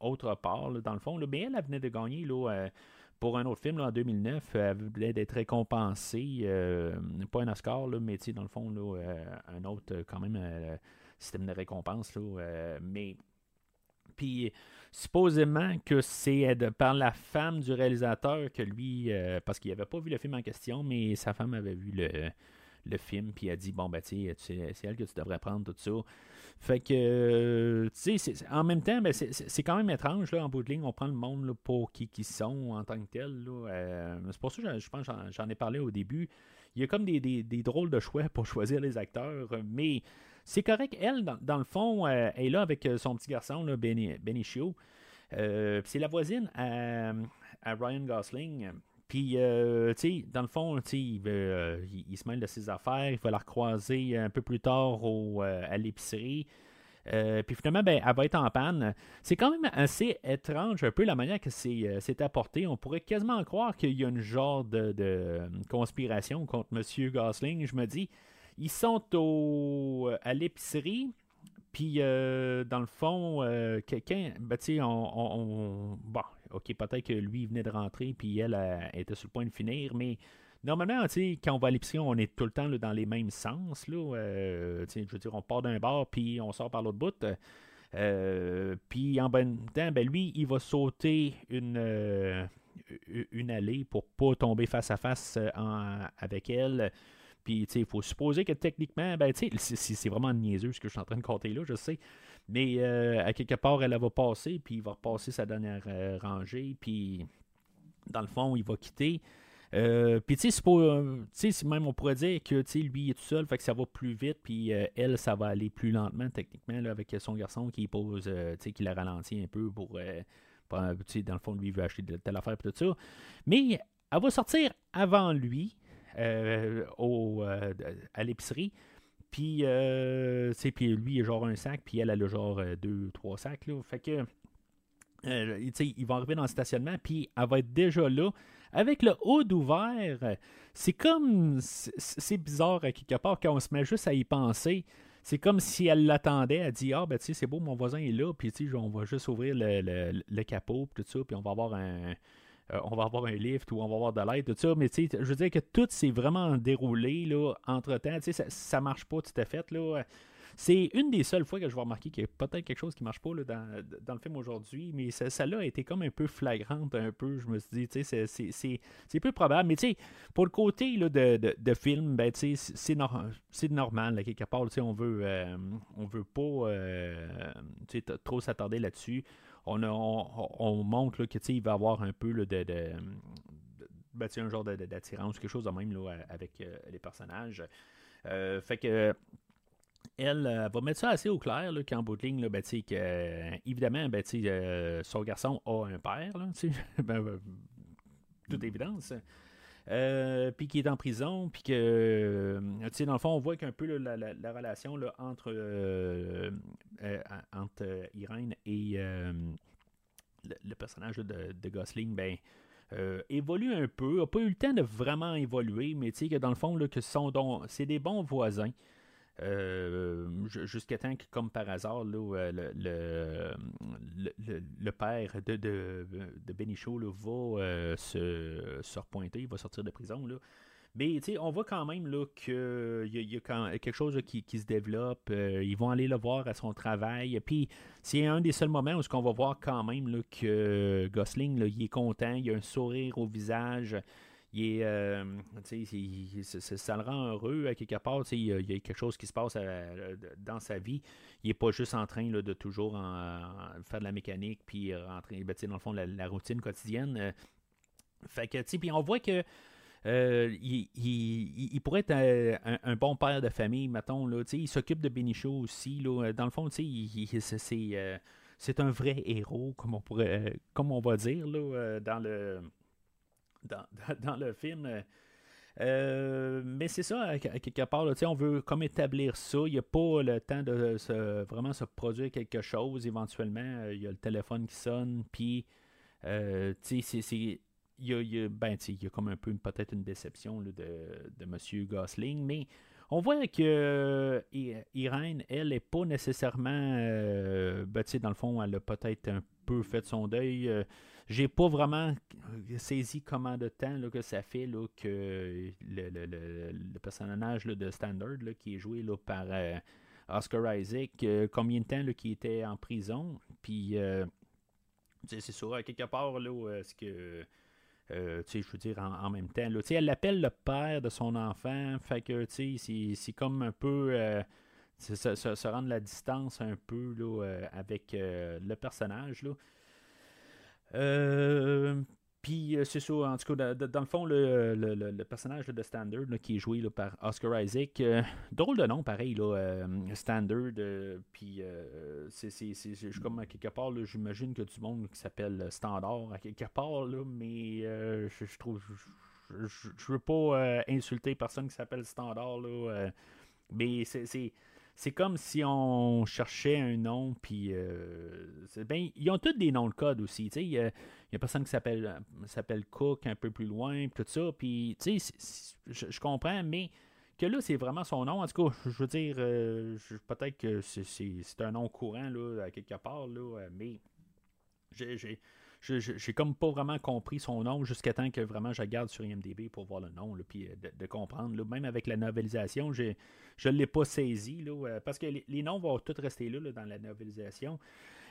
autre part, dans le fond. mais elle, elle venait de gagner là, pour un autre film en 2009. Elle venait d'être récompensée, pas un Oscar, mais dans le fond, un autre quand même système de récompense. Mais puis supposément que c'est par la femme du réalisateur que lui, euh, parce qu'il n'avait pas vu le film en question, mais sa femme avait vu le, film, puis a dit Bon, ben, tu sais, c'est elle que tu devrais prendre, tout ça. Fait que, euh, tu sais, en même temps, ben, c'est quand même étrange, là, en bout de ligne, on prend le monde pour qui ils sont en tant que tel. Euh, c'est pour ça que je pense j'en ai parlé au début. Il y a comme des, des, drôles de choix pour choisir les acteurs, mais c'est correct. Elle, dans, le fond, elle est là avec son petit garçon, là, Benny, Benicio. Euh, c'est la voisine à, Ryan Gosling. Puis, euh, tu sais, dans le fond, il, euh, il, il, se mêle de ses affaires. Il va la recroiser un peu plus tard au, à l'épicerie. puis finalement, ben, elle va être en panne. C'est quand même assez étrange un peu la manière que c'est apporté. On pourrait quasiment croire qu'il y a une genre de, de, conspiration contre M. Gosling. Je me dis, ils sont au, à l'épicerie. Puis, euh, dans le fond, euh, quelqu'un, ben, tu sais, on, Bon, ok, peut-être que lui, venait de rentrer, puis elle, était sur le point de finir, mais normalement, tu sais, quand on va à l'épicerie, on est tout le temps dans les mêmes sens, là. Euh, tu sais, je veux dire, on part d'un bar, puis on sort par l'autre bout. puis, en même temps, ben, lui, il va sauter une, une allée pour pas tomber face à face avec elle. Puis, il faut supposer que techniquement, ben, c'est vraiment niaiseux ce que je suis en train de compter là, je sais. Mais euh, à quelque part, elle, va passer, puis il va repasser sa dernière euh, rangée, puis dans le fond, il va quitter. Euh, puis, tu sais, même on pourrait dire que lui, est tout seul, fait que ça va plus vite, puis elle, ça va aller plus lentement, techniquement, avec son garçon qui pose, qui la ralentit un peu pour, dans le fond, lui, il veut acheter de telle affaire, tout ça. Mais elle va sortir avant lui, euh, au, euh, à l'épicerie. Puis, euh, puis lui, il a genre un sac, puis elle, elle a genre deux, trois sacs. Là. Fait que, euh, ils vont arriver dans le stationnement, puis elle va être déjà là. Avec le hood ouvert, c'est comme. C'est bizarre quelque part quand on se met juste à y penser. C'est comme si elle l'attendait. Elle dit Ah, ben, tu sais, c'est beau, mon voisin est là, puis, tu sais, on va juste ouvrir le, le, le capot, puis tout ça, puis on va avoir un, euh, on va avoir un lift ou on va avoir de l'aide, tout ça. Mais je veux dire que tout s'est vraiment déroulé là, entre-temps. Ça, ça marche pas tout à fait. Là. C'est une des seules fois que je vais remarquer qu'il y a peut-être quelque chose qui marche pas là, dans, le film aujourd'hui, mais celle-là a été comme un peu flagrante, un peu. Je me suis dit, c'est peu probable. Mais pour le côté là, de, film, ben, c'est normal, là, quelque part. On veut, euh, on veut pas euh, trop s'attarder là-dessus on, montre qu'il va avoir un peu de, de, ben, un genre d'attirance, quelque chose de même avec euh, les personnages. Euh, fait que elle va mettre ça assez au clair qu'en bout de ligne, là, ben, que, évidemment, ben, euh, son garçon a un père, là, ben, toute évidence. Puis qui est en prison, puis que, tu sais, dans le fond, on voit qu'un peu la, relation entre, entre Irène et le, personnage de, Gosling, ben, euh, évolue un peu, n'a pas eu le temps de vraiment évoluer, mais tu sais que dans le fond, là, que c'est des bons voisins. Euh, jusqu'à temps que, comme par hasard, euh, le, le, père de, de, de va se, se, repointer, il va sortir de prison. Là. Mais on voit quand même qu'il y, a, quelque chose qui, se développe. Euh, ils vont aller le voir à son travail. Puis c'est un des seuls moments où on va voir quand même là, que Gosling il est content, il a un sourire au visage. Il est, ça, le rend heureux à quelque part. Il y, a, il y, a quelque chose qui se passe dans sa vie. Il n'est pas juste en train de toujours faire de la mécanique puis rentrer ben, dans le fond la, routine quotidienne. fait que, puis on voit que euh, il, pourrait être un, bon père de famille, mettons. Là, il s'occupe de Benicio aussi. Là, dans le fond, c'est, euh, un vrai héros, comme on, pourrait, comme on va dire là, euh, dans, le, dans, le film. mais c'est ça, à, quelque part, on veut comme établir ça. Il n'y a pas le temps de vraiment se produire quelque chose. Éventuellement, il y a le téléphone qui sonne, puis c'est il y a, ben, il y a comme un peu peut-être une déception de, de M. Gosling, mais on voit que euh, Irène, elle, n'est pas nécessairement. Euh, ben, dans le fond, elle a peut-être un peu fait son deuil. Euh, j'ai pas vraiment saisi comment de temps là, que ça fait là, que le, le, le, personnage de Standard qui est joué là, par Oscar Isaac, combien de temps qu'il était en prison. Puis, c'est sûr, quelque part, là, est-ce que euh, je veux dire, en, même temps. Là, elle l'appelle le père de son enfant. Fait que, c'est comme un peu. Euh, se, rendre la distance un peu là, euh, avec le personnage. Là. Puis euh, c'est ça, en tout cas, dans, le fond, le, personnage de Standard qui est joué par Oscar Isaac, euh, drôle de nom, pareil, là, euh, Standard. puis c'est comme à quelque part, j'imagine que du monde qui s'appelle Standard à quelque part, là, mais je, trouve. Je, veux pas insulter personne qui s'appelle Standard, là, mais c'est c'est comme si on cherchait un nom, puis euh, ben, ils ont tous des noms de code aussi. Il y, a, y personne qui s'appelle s'appelle Cook un peu plus loin, tout ça. Puis, tu sais, je comprends, mais que là, c'est vraiment son nom. En tout cas, je veux dire, euh, peut-être que c'est un nom courant, là, à quelque part, là, mais j'ai j'ai comme pas vraiment compris son nom jusqu'à temps que vraiment je regarde sur IMDB pour voir le nom, là, puis euh, de, comprendre. Même avec la novelisation, je ne l'ai pas saisi, là, euh, parce que les, noms vont tous rester là, dans la novelisation.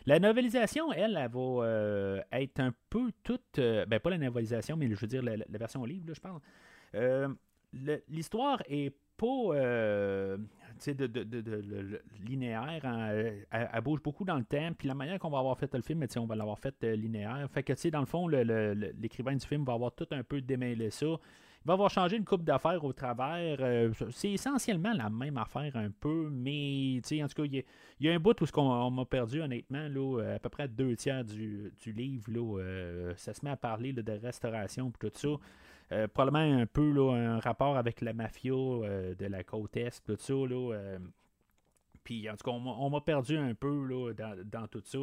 La novelisation, elle, elle, va euh, être un peu toute. ben, pas la novelisation, mais je veux dire la, version livre, je pense. L'histoire est pas de, de, de, linéaire. Hein, elle, bouge beaucoup dans le temps. Puis la manière qu'on va avoir fait le film, on va l'avoir fait euh, linéaire. Fait que, dans le fond, l'écrivain du film va avoir tout un peu démêlé ça. Il va avoir changé une coupe d'affaires au travers. Euh, c'est essentiellement la même affaire un peu, mais en tout cas, il y, a un bout où ce qu'on m'a perdu, honnêtement, là, à peu près deux tiers du, livre. Là, euh, ça se met à parler de restauration et tout ça. Euh, probablement un peu là, un rapport avec la mafia euh, de la côte Est, tout ça. Là, euh. puis en tout cas, on, m'a perdu un peu là, dans, tout ça.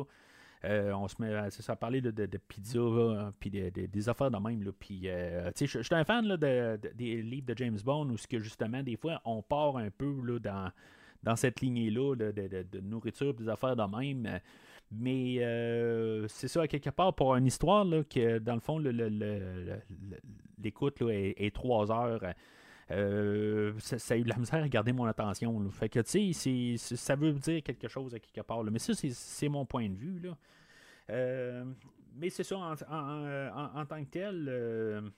on se met à, parler de, de, pizza, puis des affaires de même. Puis, je suis un fan là, des livres de James Bond où que justement, des fois, on part un peu là, dans, dans cette lignée-là de, nourriture, des affaires de même. Mais euh, c'est ça, à quelque part, pour une histoire, là, que dans le fond, l'écoute est, trois heures. Euh, ça, a eu de la misère à garder mon attention. Fait que, tu sais, ça veut dire quelque chose à quelque part. Mais ça, c'est mon point de vue. Là. Euh, mais c'est ça, en, tant que tel, le,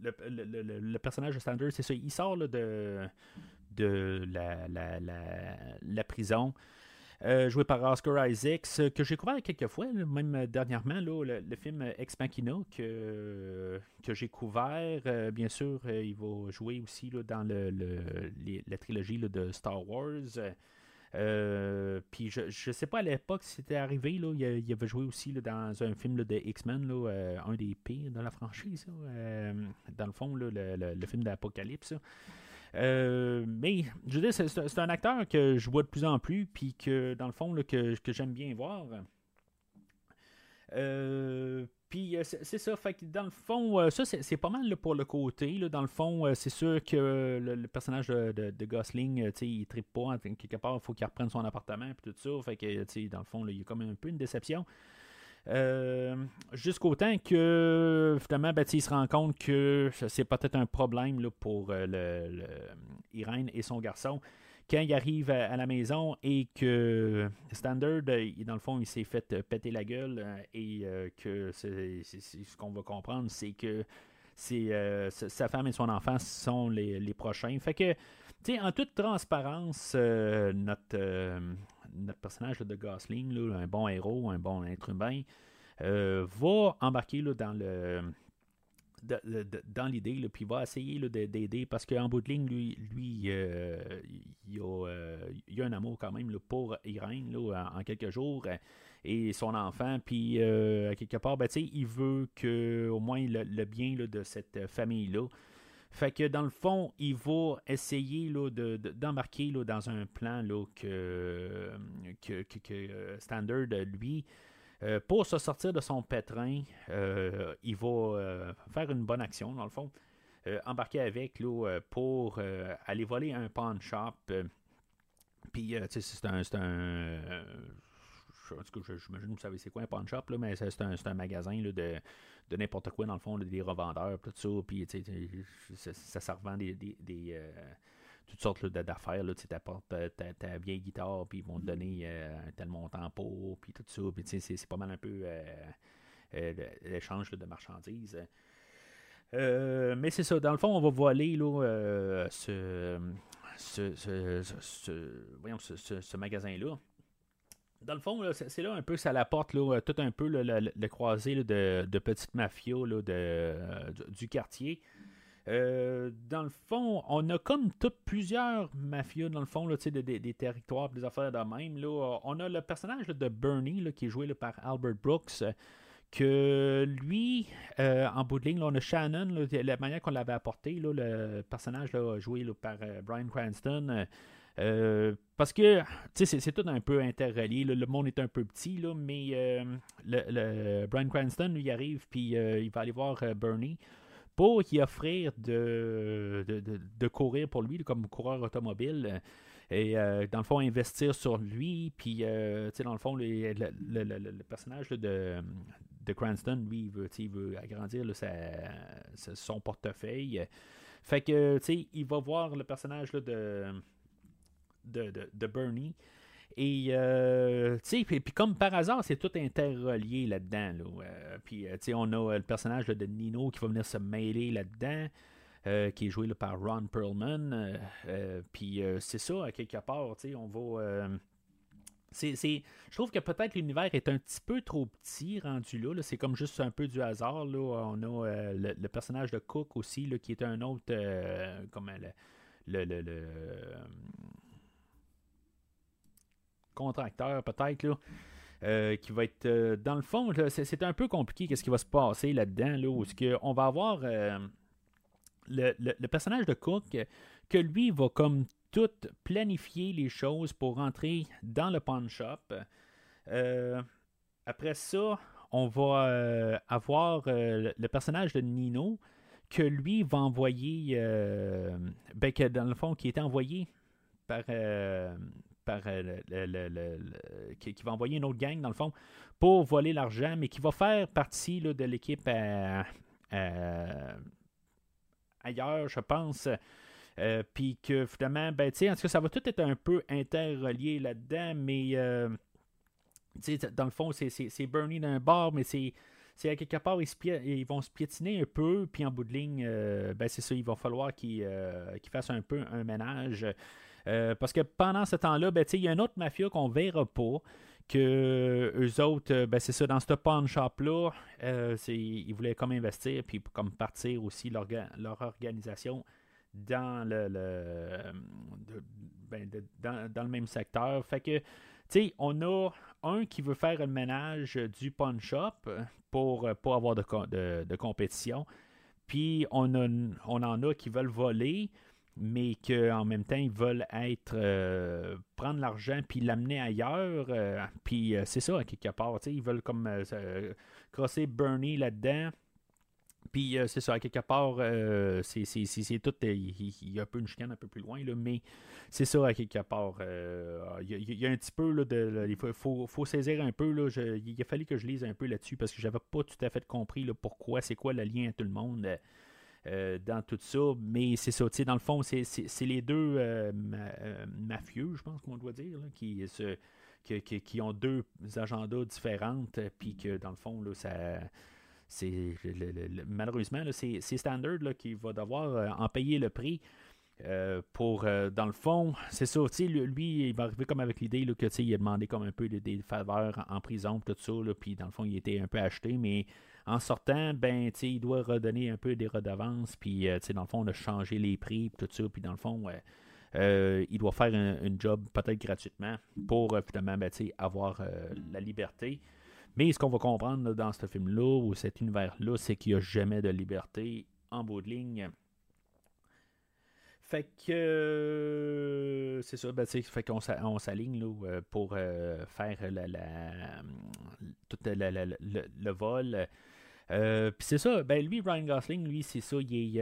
le, personnage de Standard, c'est ça, il sort de, de la, la, la, prison. Euh, joué par Oscar Isaacs, que j'ai couvert quelques fois, même dernièrement, là, le, film Ex Machina que, que j'ai couvert. Euh, bien sûr, euh, il va jouer aussi là, dans le, la trilogie de Star Wars. puis je ne sais pas à l'époque si c'était arrivé, là, il, avait joué aussi là, dans un film de X-Men, un des pires de la franchise, dans le fond, le, le, film d'Apocalypse. Euh, mais je veux dire, c'est un acteur que je vois de plus en plus, puis que dans le fond, que, j'aime bien voir. Euh, puis euh, c'est ça, fait que dans le fond, ça c'est pas mal pour le côté. dans le fond, c'est sûr que le, personnage de, Gosling, il tripe pas. Quelque part, il faut qu'il reprenne son appartement et tout ça. Fait que dans le fond, il y a comme un peu une déception. Euh, jusqu'au temps que finalement, ben, il se rend compte que c'est peut-être un problème là, pour euh, le, Irène et son garçon quand il arrive à, la maison et que Standard, dans le fond, il s'est fait péter la gueule et que c'est, ce qu'on va comprendre, c'est que c'est, sa femme et son enfant sont les, les prochains. Fait que en toute transparence, euh, notre, euh, notre personnage de Gosling, un bon héros, un bon être humain, euh, va embarquer dans le dans l'idée, puis va essayer d'aider parce qu'en bout de ligne, lui, lui il, a, a, un amour quand même pour Irène en, quelques jours et son enfant, puis quelque part, ben, il veut que au moins le, bien de cette famille-là fait que dans le fond, il va essayer d'embarquer dans un plan là, que, que, euh, Standard, lui, euh, pour se sortir de son pétrin, euh, il va faire une bonne action, dans le fond. embarquer avec là, pour aller voler un pawn shop. Puis, c'est un. C'est un j'imagine que vous savez c'est quoi un pawn shop, là, mais c'est un, un, magasin là, de de n'importe quoi, dans le fond, des revendeurs, tout ça, puis ça, ça, ça revend des, des, euh, toutes sortes d'affaires. Tu apportes ta, ta, vieille guitare, puis ils vont te donner euh, un tel montant pour, puis tout ça. Puis c'est pas mal un peu euh, l'échange de marchandises. mais c'est ça, dans le fond, on va voler là, ce, ce, ce, voyons, ce magasin-là dans le fond, c'est là un peu ça l'apporte tout un peu le, croisé de, petites mafias euh, du, quartier. Euh, dans le fond, on a comme toutes plusieurs mafias, dans le fond, des, des territoires, des affaires de même. Là. On a le personnage de Bernie, qui est joué par Albert Brooks, que lui, euh, en bout de ligne, on a Shannon, la manière qu'on l'avait apporté, le personnage joué par Brian Cranston. Euh, parce que, tu sais, c'est tout un peu interrelié. Le monde est un peu petit, là, mais euh, le, Brian Cranston, lui, arrive, puis euh, il va aller voir Bernie pour y offrir de, de, courir pour lui, comme coureur automobile. Et dans le fond, investir sur lui. Puis, tu sais, dans le fond, le, personnage de, de Cranston, lui, il veut, il veut agrandir son portefeuille. Fait que, tu sais, il va voir le personnage de de, Bernie. Et, euh, tu sais, puis, comme par hasard, c'est tout interrelié là-dedans. Là. Euh, puis, euh, tu sais, on a le personnage de Nino qui va venir se mêler là-dedans, qui est joué par Ron Perlman. puis, c'est ça, à quelque part, tu sais, on va. c'est, je trouve que peut-être l'univers est un petit peu trop petit rendu là. C'est comme juste un peu du hasard. Là. On a le, personnage de Cook aussi, là, qui est un autre. comme le, le, le contracteur peut-être. Euh, qui va être euh, dans le fond, c'est un peu compliqué qu'est-ce qui va se passer là-dedans, là, où que on va avoir euh, le, personnage de Cook que lui va comme tout planifier les choses pour rentrer dans le pawn shop. après ça, on va avoir le personnage de Nino que lui va envoyer, ben, que dans le fond, qui était envoyé par, par euh, le, qui, va envoyer une autre gang, dans le fond, pour voler l'argent, mais qui va faire partie de l'équipe euh, euh, ailleurs, je pense. Puis que finalement, ben, en tout ça va tout être un peu interrelié là-dedans, mais dans le fond, c'est Bernie d'un bord, mais c'est quelque part, ils, vont se piétiner un peu, puis en bout de ligne, ben c'est ça, il va falloir qu'ils fassent un peu un ménage. Euh, parce que pendant ce temps-là, ben, il y a un autre mafia qu'on verra pas. Que eux autres, euh, ben, c'est ça, dans ce pawn shop-là, euh, ils voulaient comme investir, puis comme partir aussi leur, organisation dans le, ben, dans, le même secteur. Fait que, tu sais, on a un qui veut faire le ménage du pawn shop pour pas avoir de, compétition. Puis on, on en a qui veulent voler mais qu'en même temps, ils veulent être euh, prendre l'argent puis l'amener ailleurs. Euh, puis euh, c'est ça, à quelque part. Ils veulent comme crosser Bernie là-dedans. Puis c'est ça, à quelque part, c'est tout. Il y, a un peu une chicane un peu plus loin, là, mais c'est ça, à quelque part. Il y, a un petit peu là, de. Il faut, faut, saisir un peu. Là, il a fallu que je lise un peu là-dessus parce que j'avais pas tout à fait compris là, pourquoi, c'est quoi le lien à tout le monde. Dans tout ça. Mais c'est ça, dans le fond, c'est les deux mafieux, je pense qu'on doit dire, qui, qui, ont deux agendas différents, puis que dans le fond, là, ça c'est malheureusement, c'est Standard là, qui va devoir en payer le prix. Euh, pour, euh, dans le fond, c'est ça, lui, il va arriver comme avec l'idée que, il a demandé comme un peu des, faveurs en prison, tout ça, puis dans le fond, il était un peu acheté, mais en sortant, ben, il doit redonner un peu des redevances, puis, euh, dans le fond, on a changé les prix, tout ça, puis dans le fond, il doit faire un, job peut-être gratuitement pour, finalement, ben, avoir la liberté. Mais ce qu'on va comprendre dans ce film-là, ou cet univers-là, c'est qu'il n'y a jamais de liberté en bout de ligne fait que euh, c'est ça, ben, fait qu'on on s'aligne euh, pour euh, faire le, vol. Puis c'est ça, ben lui, Ryan Gosling, lui, c'est ça, il,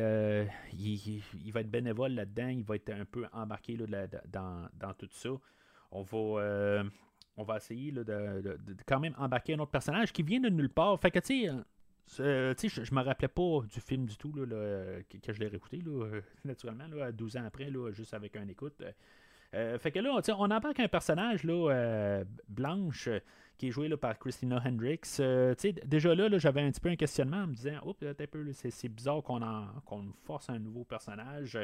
il, va être bénévole là-dedans, il va être un peu embarqué là, dans, tout ça. On va, on va essayer de, de, quand même embarquer un autre personnage qui vient de nulle part. Fait que tu sais, euh, je, me rappelais pas du film du tout là, que, je l'ai réécouté là, naturellement là, 12 ans après, là, juste avec un écoute. Euh, fait que là, on embarque un personnage là, euh, blanche qui est joué là, par Christina Hendricks. déjà là, j'avais un petit peu un questionnement en me disant Oh, c'est bizarre qu'on qu'on force un nouveau personnage.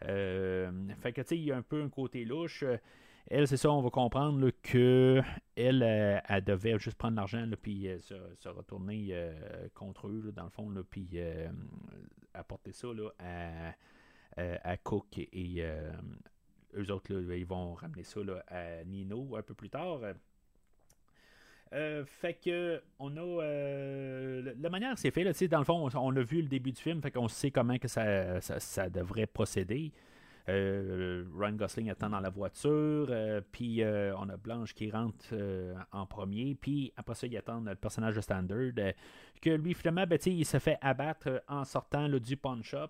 fait que il y a un peu un côté louche. Elle, c'est ça, on va comprendre que elle, euh, devait juste prendre l'argent puis euh, se, retourner euh, contre eux, dans le fond, puis apporter ça à, à, Cook et eux autres, ils vont ramener ça à Nino un peu plus tard. Fait que on a la manière c'est fait là, dans le fond on, a vu le début du film fait qu'on sait comment que ça, ça devrait procéder euh, Ryan Gosling attend dans la voiture, euh, puis euh, on a Blanche qui rentre en premier, puis après ça, il attend le personnage de Standard, que lui, finalement, ben, il se fait abattre en sortant du pawn shop.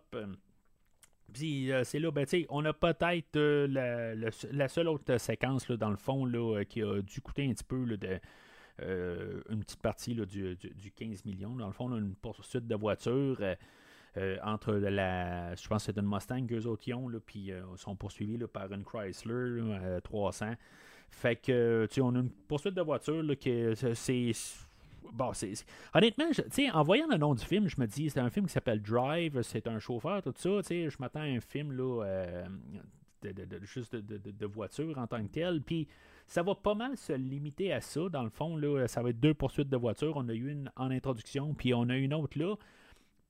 Puis c'est là, ben, on a peut-être la, seule autre séquence, dans le fond, là, qui a dû coûter un petit peu de, une petite partie du, 15 millions. Dans le fond, on a une poursuite de voiture. Euh, entre la. Je pense que c'est une Mustang qu'eux autres ont, là, puis euh, sont poursuivis là, par une Chrysler 300. Euh, fait que, tu on a une poursuite de voiture là, que c'est. Bon, c'est. Honnêtement, en voyant le nom du film, je me dis, c'est un film qui s'appelle Drive, c'est un chauffeur, tout ça, je m'attends à un film, là, de, juste de, voiture en tant que tel, puis ça va pas mal se limiter à ça, dans le fond, là, ça va être deux poursuites de voiture, on a eu une en introduction, puis on a une autre là,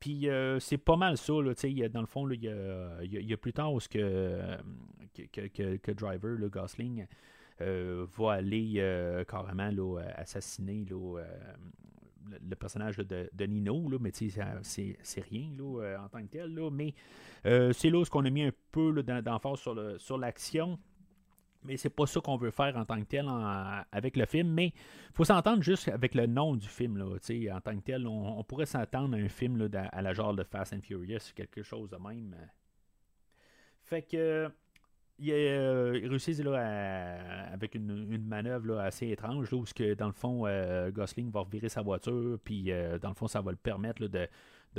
puis euh, c'est pas mal ça. Là, dans le fond, il, y a, plus tard où que, que, que, Driver, le Gosling, euh, va aller euh, carrément assassiner là, le, personnage de, de, Nino, mais c'est rien en tant que tel. Mais c'est là où on a mis un peu d'emphase sur l'action. Mais c'est pas ça qu'on veut faire en tant que tel avec le film. Mais il faut s'entendre juste avec le nom du film. Là, en tant que tel, on, pourrait s'attendre à un film à la genre de Fast and Furious, quelque chose de même. Fait que il, euh, réussit là, avec une, manœuvre assez étrange, où que, dans le fond, euh, Gosling va revirer sa voiture, puis euh, dans le fond, ça va le permettre de,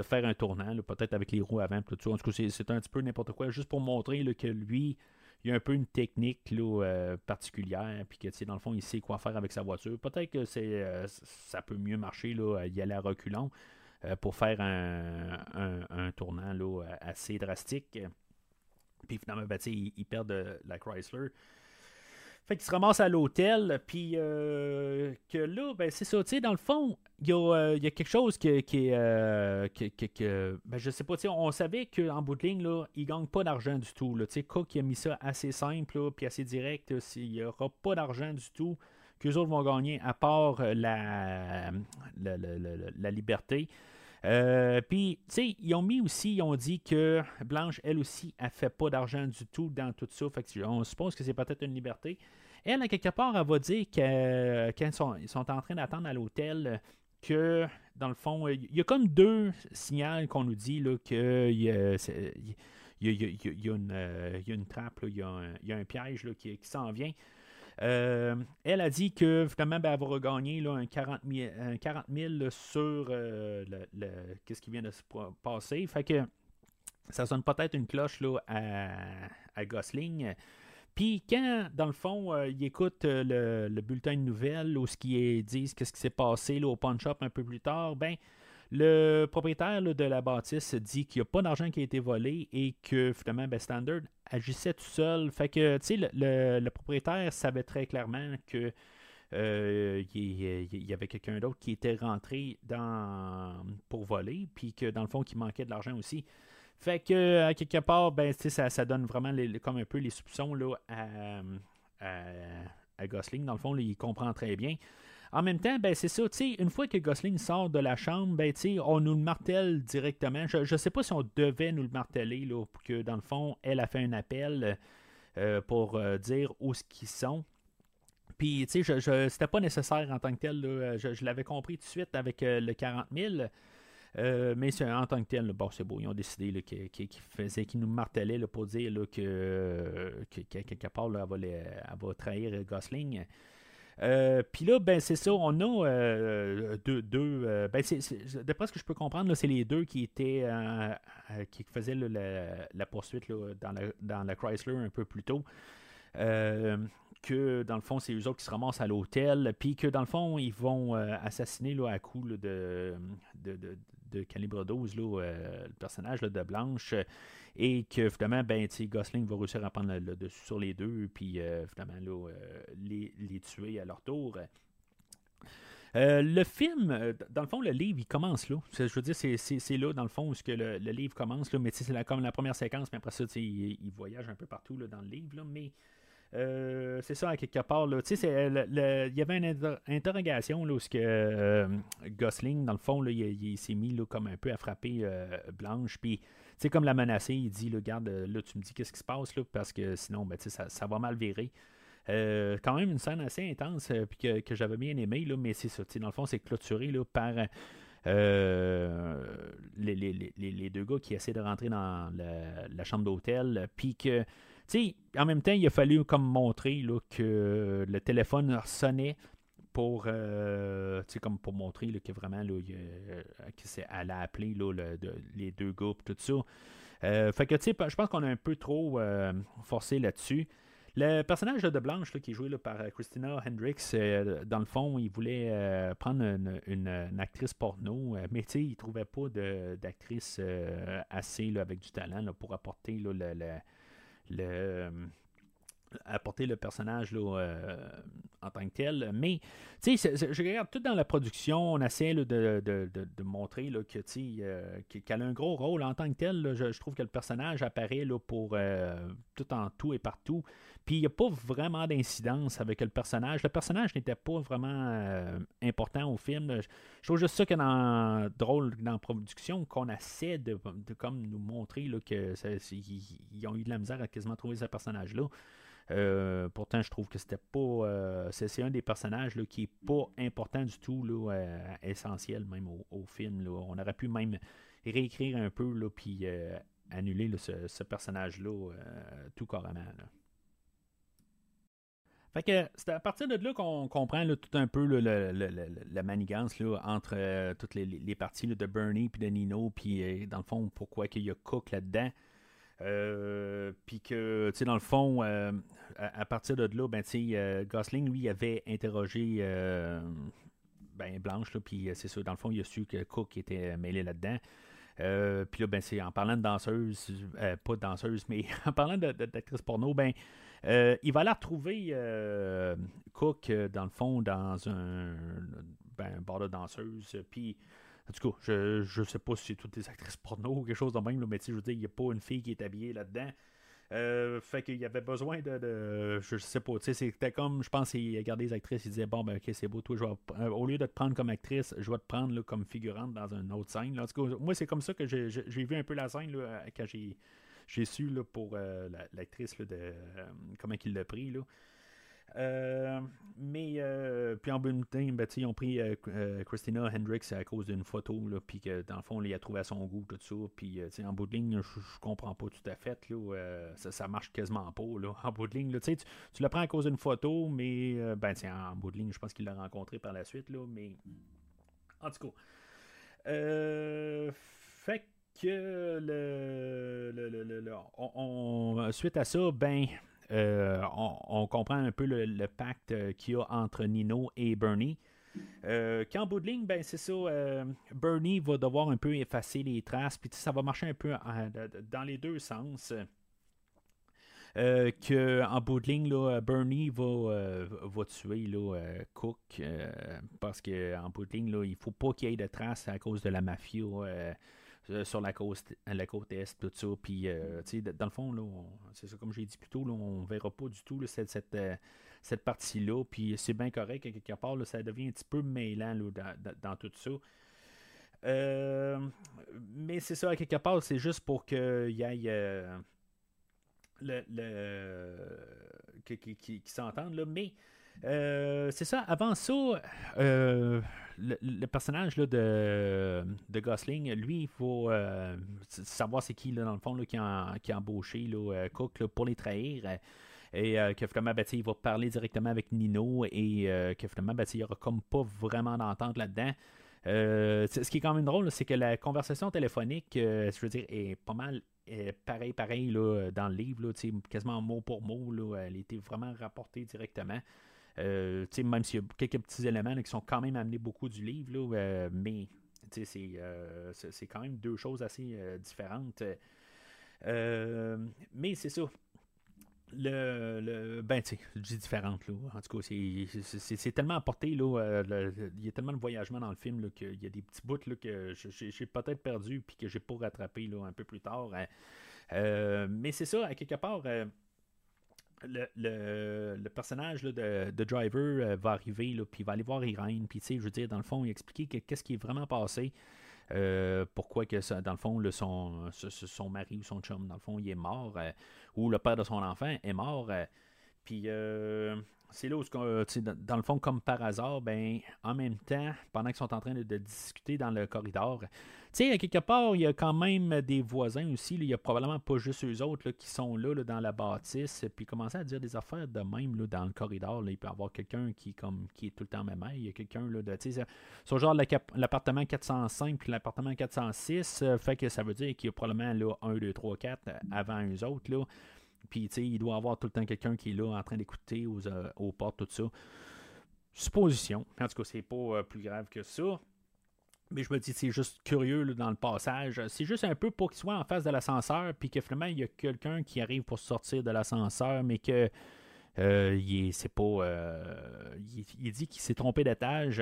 faire un tournant, peut-être avec les roues avant, tout ça. En tout cas, c'est un petit peu n'importe quoi, juste pour montrer que lui, il y a un peu une technique là, euh, particulière, puis que dans le fond, il sait quoi faire avec sa voiture. Peut-être que c'est euh, ça peut mieux marcher, là, y aller à reculons euh, pour faire un, un, tournant là, assez drastique. Puis finalement, ben, il, il perd de la Chrysler. Fait qu'il se ramasse à l'hôtel, puis euh, que là, ben c'est ça, tu sais, dans le fond, il y, euh, y, a quelque chose qui, qui est. Euh, ben, je sais pas, tu sais, on savait qu'en bout de ligne, là, il gagne pas d'argent du tout. Tu sais, Cook a mis ça assez simple, puis assez direct. Il n'y aura pas d'argent du tout qu'eux autres vont gagner, à part la, la, la, liberté. Puis, tu sais, ils ont mis aussi, ils ont dit que Blanche, elle aussi, elle fait pas d'argent du tout dans tout ça. Fait que, on suppose que c'est peut-être une liberté. Elle, à quelque part, elle va dire que quand ils sont, en train d'attendre à l'hôtel, que dans le fond, il y a comme deux signaux qu'on nous dit qu'il y a, une, trappe, il y, a un piège qui, s'en vient. Euh, elle a dit que finalement, ben, elle va regagner là, un 40 000, sur euh, le, qu'est-ce qui vient de se passer. Fait que ça sonne peut-être une cloche là, à, Gosling. Puis quand, dans le fond, euh, il écoute euh, le, bulletin de nouvelles ou ce qui disent qu'est-ce qui s'est passé là, au punch up un peu plus tard, ben le propriétaire de la bâtisse dit qu'il n'y a pas d'argent qui a été volé et que finalement ben, Standard agissait tout seul. Fait que tu le, propriétaire savait très clairement que euh, il, y avait quelqu'un d'autre qui était rentré dans, pour voler, puis que dans le fond, qui manquait de l'argent aussi. Fait que, à quelque part, ben, ça, ça donne vraiment comme un peu les soupçons là, à, à, Gosling. Dans le fond, il comprend très bien. En même temps, ben, c'est ça, une fois que Gosling sort de la chambre, ben, on nous le martèle directement. Je ne sais pas si on devait nous le marteler, là, pour que dans le fond, elle a fait un appel euh, pour euh, dire où ce qu'ils sont. Puis, tu sais, je, c'était pas nécessaire en tant que tel. Je, l'avais compris tout de suite avec euh, le 40 000. Euh, mais en tant que tel, bon, c'est beau. Ils ont décidé qu'ils nous martelaient pour dire que, quelque part, elle, va trahir Gosling. Euh, puis là, ben c'est ça, on a deux, deux ben d'après ce que je peux comprendre, c'est les deux qui étaient qui faisaient la, poursuite dans, la, dans la Chrysler un peu plus tôt. Que dans le fond, c'est eux autres qui se ramassent à l'hôtel, puis que dans le fond, ils vont euh, assassiner là, à coup de, de, calibre 12 euh, le personnage de Blanche, et que finalement, ben, Gosling va réussir à prendre le, dessus sur les deux, puis euh, finalement les, les, tuer à leur tour. le film, dans le fond, le livre, il commence là. Je veux dire, c'est là, dans le fond, où que le, livre commence, là, mais c'est comme la première séquence, mais après ça, il, il, voyage un peu partout là, dans le livre, là, mais euh, c'est ça, à quelque part. Là. il y avait une interrogation là, où que, euh, Gosling, dans le fond, là, il, s'est mis là, comme un peu à frapper euh, Blanche. Puis, comme la menacer, il dit Regarde, là, tu me dis qu'est-ce qui se passe, là, parce que sinon, ben, ça, ça va mal virer. quand même une scène assez intense puis que, j'avais bien aimé, là, mais c'est ça. Dans le fond, c'est clôturé là, par les, les, deux gars qui essaient de rentrer dans la, la chambre d'hôtel. Puis que en même temps, il a fallu comme montrer là, que le téléphone sonnait pour, euh, comme pour montrer là, que vraiment là, euh, appelé là, les deux groupes, tout ça. Euh, fait que je pense qu'on a un peu trop forcé là-dessus. Le personnage de Blanche qui est joué par Christina Hendricks, dans le fond, il voulait prendre une, actrice porno, mais il ne trouvait pas d'actrice assez avec du talent pour apporter le, euh, apporter le personnage là, euh, en tant que tel. Mais, tu sais, je regarde tout dans la production, on essaie de, de, de, montrer là, que, euh, qu'elle a un gros rôle en tant que tel. je, trouve que le personnage apparaît là, pour tout en tout et partout. Puis il n'y a pas vraiment d'incidence avec le personnage. Le personnage n'était pas vraiment important au film. Je, trouve juste ça que dans drôle dans la production qu'on essaie de, comme nous montrer là, que ils ont eu de la misère à quasiment trouver ce personnage-là. Euh, pourtant, je trouve que c'était pas. Euh, c'est, un des personnages là, qui est pas important du tout, là, euh, essentiel même au, film. Là. On aurait pu même réécrire un peu, là, puis annuler ce, personnage-là tout carrément. Fait c'est à partir de là qu'on comprend tout un peu la manigance là, entre toutes les, parties de Bernie puis de Nino, puis dans le fond, pourquoi il y a Cook là-dedans. Euh, puis que, tu sais, dans le fond, euh, à, partir de là, ben, tu sais, euh, Gosling, lui, avait interrogé ben, Blanche, puis c'est sûr, dans le fond, il a su que Cook était mêlé là-dedans. puis là, ben, c'est en parlant de danseuse, pas de danseuse, mais en parlant d'actrice porno, ben, il va aller retrouver Cook, dans le fond, dans un, ben, bar de danseuse. Puis en tout cas, je ne sais pas si c'est toutes des actrices porno ou quelque chose de même, là, mais je veux dire, il n'y a pas une fille qui est habillée là-dedans. Euh, fait qu'il y avait besoin de, de je sais pas, tu sais, c'était comme, je pense, il regardait les actrices, il disait, bon, ben ok, c'est beau, toi, je vais, euh, au lieu de te prendre comme actrice, je vais te prendre là, comme figurante dans une autre scène. En tout cas, moi, c'est comme ça que j'ai vu un peu la scène là, quand j'ai su là, pour euh, l'actrice de comment il l'a pris. Là. Euh, mais, euh, puis en bout ben, ils ont pris euh, Christina Hendricks à cause d'une photo, puis que dans le fond, il a trouvé à son goût, tout ça. Puis en bout de ligne, je comprends pas tout à fait. Là, ça, ça marche quasiment pas. Là, en bout de ligne, tu, tu le prends à cause d'une photo, mais ben, en bout de ligne, je pense qu'il l'a rencontré par la suite. Là, mais en tout cas. fait que le, on, suite à ça, ben, on, comprend un peu le, pacte qu'il y a entre Nino et Bernie. Euh, quand bout de ligne, ben c'est ça, Bernie va devoir un peu effacer les traces, puis ça va marcher un peu dans les deux sens. Euh, qu'en bout de ligne, là, Bernie va, euh, va tuer euh, Cook parce qu'en bout de ligne, là, il faut pas qu'il y ait de traces à cause de la mafia sur la côte, la côte est, tout ça. Puis, dans le fond, c'est ça, comme j'ai dit plus tôt, là, on ne verra pas du tout cette, cette, cette partie-là. Puis, c'est bien correct, quelque part, là, ça devient un petit peu mêlant là, dans, tout ça. mais c'est ça, à quelque part, c'est juste pour qu'il y ait le, le qui, qui, s'entendent. Là. Mais euh, c'est ça, avant ça, euh, le, personnage là, de, de Gosling, lui, il faut euh, savoir c'est qui, là, dans le fond, qui, a, embauché Cook pour les trahir. Et que finalement, ben, il va parler directement avec Nino et que finalement, ben, il n'y aura comme pas vraiment d'entente là-dedans. ce qui est quand même drôle, c'est que la conversation téléphonique, je veux dire, est pas mal pareil, pareil là, dans le livre, quasiment mot pour mot. Là, elle était vraiment rapportée directement. Euh, même s'il y a quelques petits éléments qui sont quand même amenés beaucoup du livre, là, euh, mais euh, c'est, quand même deux choses assez différentes. mais c'est ça. Le, le, ben, tu je dis différente, là. En tout cas, c'est, tellement apporté, là. il y a tellement de voyagement dans le film, qu'il y a des petits bouts, là, que j'ai, peut-être perdu, puis que j'ai pas rattrapé, là, un peu plus tard. Hein. Mais c'est ça, à quelque part, euh, le, personnage de, Driver euh, va arriver, puis il va aller voir Irene, puis je veux dire, dans le fond, il expliquer qu'est-ce qui est vraiment passé. pourquoi que dans le fond, le, son, son mari ou son chum, dans le fond, il est mort, ou le père de son enfant est mort. puis c'est là où, dans le fond, comme par hasard, ben, en même temps, pendant qu'ils sont en train de discuter dans le corridor, tu sais, quelque part, il y a quand même des voisins aussi. il y a probablement pas juste eux autres qui sont là, dans la bâtisse, puis commencer à dire des affaires de même là, dans le corridor. il peut y avoir quelqu'un qui, qui est tout le temps même. Il y a quelqu'un de. Tu sais, genre l'appartement 405 puis l'appartement 406, euh, fait que ça veut dire qu'il y a probablement là, 1, 2, 3, 4 avant eux autres. Là. Puis, il doit avoir tout le temps quelqu'un qui est là en train d'écouter aux, euh, portes, tout ça. Supposition. En tout cas, c'est pas euh, plus grave que ça. Mais je me dis, c'est juste curieux dans le passage. C'est juste un peu pour qu'il soit en face de l'ascenseur, puis que finalement, il y a quelqu'un qui arrive pour sortir de l'ascenseur, mais que euh, il, pas, il, dit qu'il s'est trompé d'étage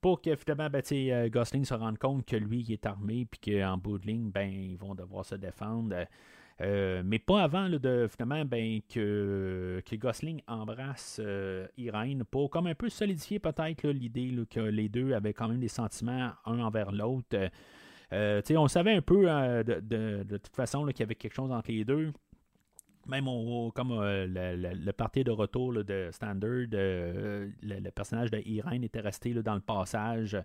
pour que finalement ben, Gosling se rende compte que lui il est armé puis qu'en bout de ligne ben, ils vont devoir se défendre. Euh, mais pas avant de finalement ben, que, Gosling embrasse euh, Irene pour comme un peu solidifier peut-être l'idée que les deux avaient quand même des sentiments un envers l'autre. Euh, on savait un peu de, toute façon qu'il y avait quelque chose entre les deux. Même comme le, parti de retour de Standard, le, personnage de Irene était resté dans le passage.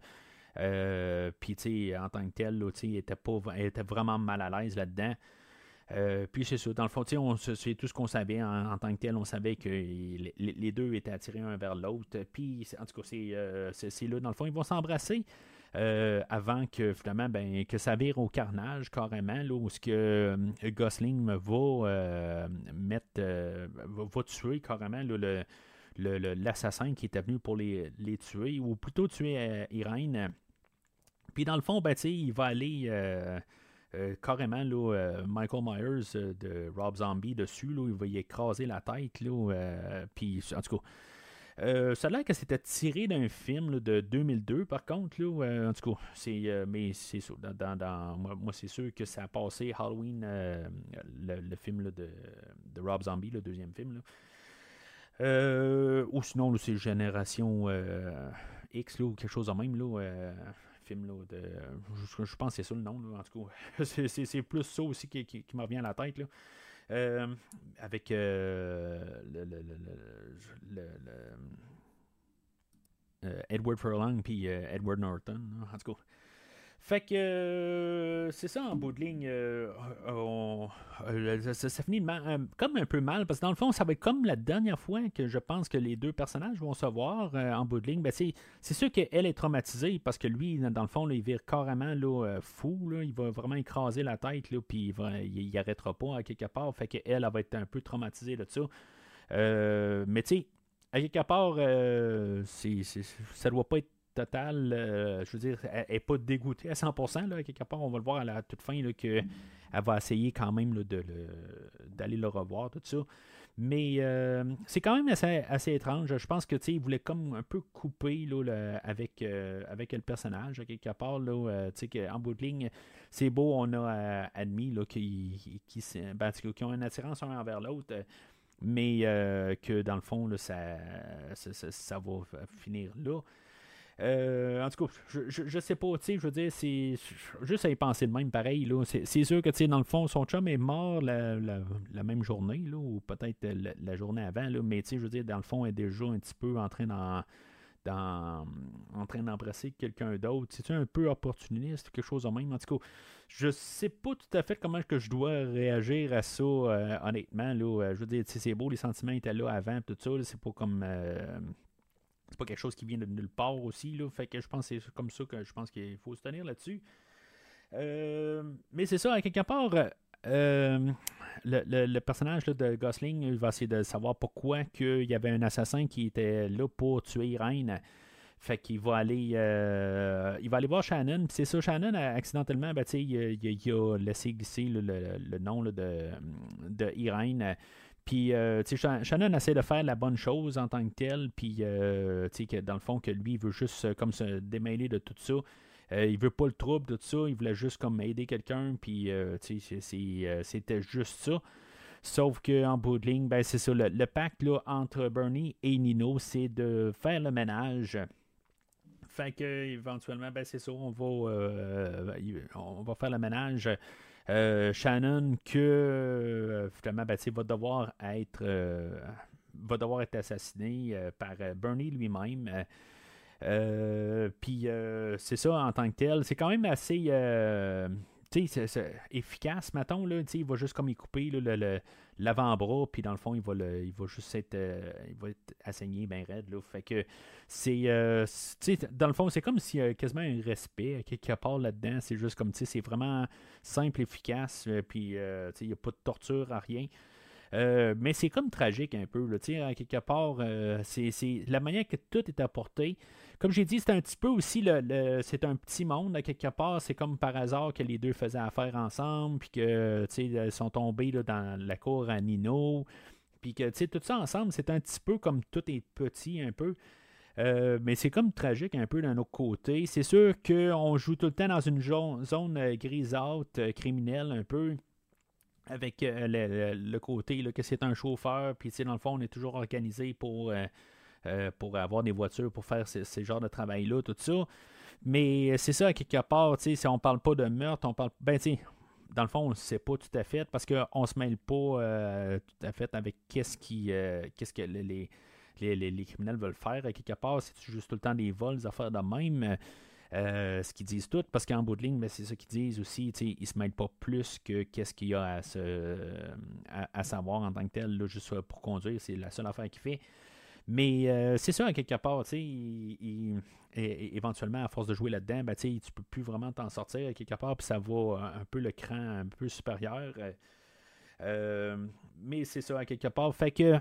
Puis, en tant que tel, il était, pas, était vraiment mal à l'aise là-dedans. Euh, puis c'est ça. Dans le fond, c'est tout ce qu'on savait en, tant que tel. On savait que les, deux étaient attirés un vers l'autre. Puis, en tout cas, euh, c'est là, dans le fond, ils vont s'embrasser. Euh, avant que finalement ben, que ça vire au carnage carrément là, où ce que Gosling va mettre va, tuer carrément l'assassin qui était venu pour les, les, tuer ou plutôt tuer Irene puis dans le fond ben, il va aller euh, carrément, là, euh, Michael Myers euh, de Rob Zombie dessus, là, il va y écraser la tête. Là, en ça a l'air que c'était tiré d'un film de 2002, par contre. Là, en tout cas, c'est, mais c'est ça. Dans, moi, c'est sûr que ça a passé Halloween, le, film de, Rob Zombie, le deuxième film. ou sinon, c'est Génération X ou quelque chose de même. Là, de, je, pense que c'est ça le nom, en tout cas. c'est plus ça aussi qui, qui, me revient à la tête. Là. Euh, avec euh, le, le, euh, Edward Furlong puis Edward Norton, en tout cas. Fait que euh, c'est ça en bout de ligne. Euh, euh, ça, finit comme un peu mal parce que dans le fond, ça va être comme la dernière fois que je pense que les deux personnages vont se voir en bout de ligne. Ben, c'est sûr qu'elle est traumatisée parce que lui, dans le fond, il vire carrément là, fou. il va vraiment écraser la tête, là, puis il, n'arrêtera pas à quelque part. Fait qu'elle, elle va être un peu traumatisée de ça. mais tu sais, à quelque part, c'est, ça doit pas être total, euh, je veux dire, elle n'est pas dégoûtée à 100%. Là, quelque part, on va le voir à la toute fin qu'elle va essayer quand même d'aller le, revoir, tout ça. Mais euh, c'est quand même assez, étrange. Je pense que il voulait comme un peu couper là, avec, euh, avec le personnage, quelque part. Là, en bout de ligne, c'est beau, on a admis là, qui, qui, ben, qui, ont une attirance un envers l'autre mais que dans le fond, ça, va finir là. Euh, en tout cas, je, je, sais pas, tu sais, je veux dire, c'est juste à y penser de même, pareil, là. C'est sûr que, tu sais, dans le fond, son chum est mort la, même journée, là, ou peut-être la, journée avant, là, mais, tu sais, je veux dire, dans le fond, elle est déjà un petit peu en train d'en en train d'embrasser quelqu'un d'autre. C'est un peu opportuniste, quelque chose de même? En tout cas, je sais pas tout à fait comment que je dois réagir à ça, euh, honnêtement. Là, euh, je veux dire, c'est beau, les sentiments étaient là avant, tout ça. C'est pas comme pas quelque chose qui vient de nulle part aussi. Là, fait que je pense que c'est comme ça que je pense qu'il faut se tenir là-dessus. Euh, mais c'est ça, à quelque part, euh, le, personnage de Gosling va essayer de savoir pourquoi il y avait un assassin qui était là pour tuer Irene. Fait qu'il va aller euh, il va aller voir Shannon. c'est ça, Shannon, accidentellement, ben, il, il, a laissé glisser le, nom de, de Irene puis, euh, Shannon essaie de faire la bonne chose en tant que tel, puis, euh, que dans le fond, que lui, il veut juste euh, comme se démêler de tout ça. il veut pas le trouble tout ça, il voulait juste comme aider quelqu'un, puis, c'était juste ça. Sauf qu'en bout de ligne, ben, c'est ça, le, pacte là, entre Bernie et Nino, c'est de faire le ménage. Fait que éventuellement, ben, c'est ça, on va, on va faire le ménage. Euh, Shannon que euh, finalement ben, va devoir être euh, va devoir être assassiné par Bernie lui-même. Puis c'est ça en tant que tel. C'est quand même assez efficace, mettons. Là, il va juste comme y couper l'avant-bras, puis dans le fond, il va, il va juste être, il va être assaigné bien raide. Là. Fait que c'est. dans le fond, c'est comme s'il y a quasiment un respect quelque part là-dedans. C'est juste comme, c'est vraiment simple, efficace, puis il n'y a pas de torture à rien. mais c'est comme tragique un peu. Là, à quelque part, c'est la manière que tout est apporté. Comme j'ai dit, c'est un petit peu aussi le, c'est un petit monde quelque part. C'est comme par hasard que les deux faisaient affaire ensemble, puis que ils sont tombés dans la cour à Nino. Puis que tout ça ensemble, c'est un petit peu comme tout est petit un peu. Euh, mais c'est comme tragique un peu d'un autre côté. C'est sûr qu'on joue tout le temps dans une zone, euh, grisâtre, euh, criminelle un peu avec le, côté que c'est un chauffeur, puis dans le fond, on est toujours organisé pour pour avoir des voitures, pour faire ce, genre de travail-là, tout ça. Mais c'est ça, à quelque part, si on parle pas de meurtre, on parle. Ben, tu dans le fond, on ne sait pas tout à fait parce qu'on ne se mêle pas euh, tout à fait avec qu'est-ce qui euh, qu'est-ce que les, les, criminels veulent faire. À quelque part, c'est juste tout le temps des vols, des affaires de même. ce qu'ils disent tout, parce qu'en bout de ligne, ben, c'est ça qu'ils disent aussi, ils ne se mêlent pas plus que qu'est-ce qu'il y a à, se, à, savoir en tant que tel, là, juste pour conduire, c'est la seule affaire qu'il fait. Mais euh, c'est ça, à quelque part, tu sais, éventuellement, à force de jouer là-dedans, ben, tu peux plus vraiment t'en sortir à quelque part, puis ça va un peu le cran un peu supérieur. Euh, mais c'est ça, à quelque part. Fait que,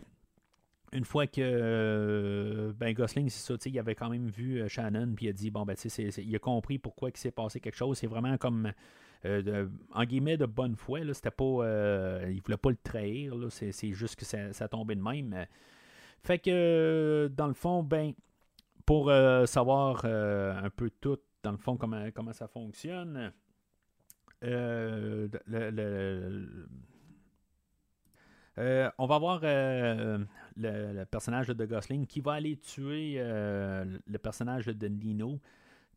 une fois que ben, Gosling, c'est ça, il avait quand même vu euh, Shannon, puis il a dit, bon, ben, tu sais, il a compris pourquoi il s'est passé quelque chose. C'est vraiment comme. en guillemets de bonne foi, là, c'était pas. il voulait pas le trahir, c'est, juste que ça, ça tombait de même. Fait que, euh, dans le fond, ben, pour euh, savoir euh, un peu tout, dans le fond, comment, comment ça fonctionne, on va voir le, personnage de Gosling qui va aller tuer le personnage de Nino.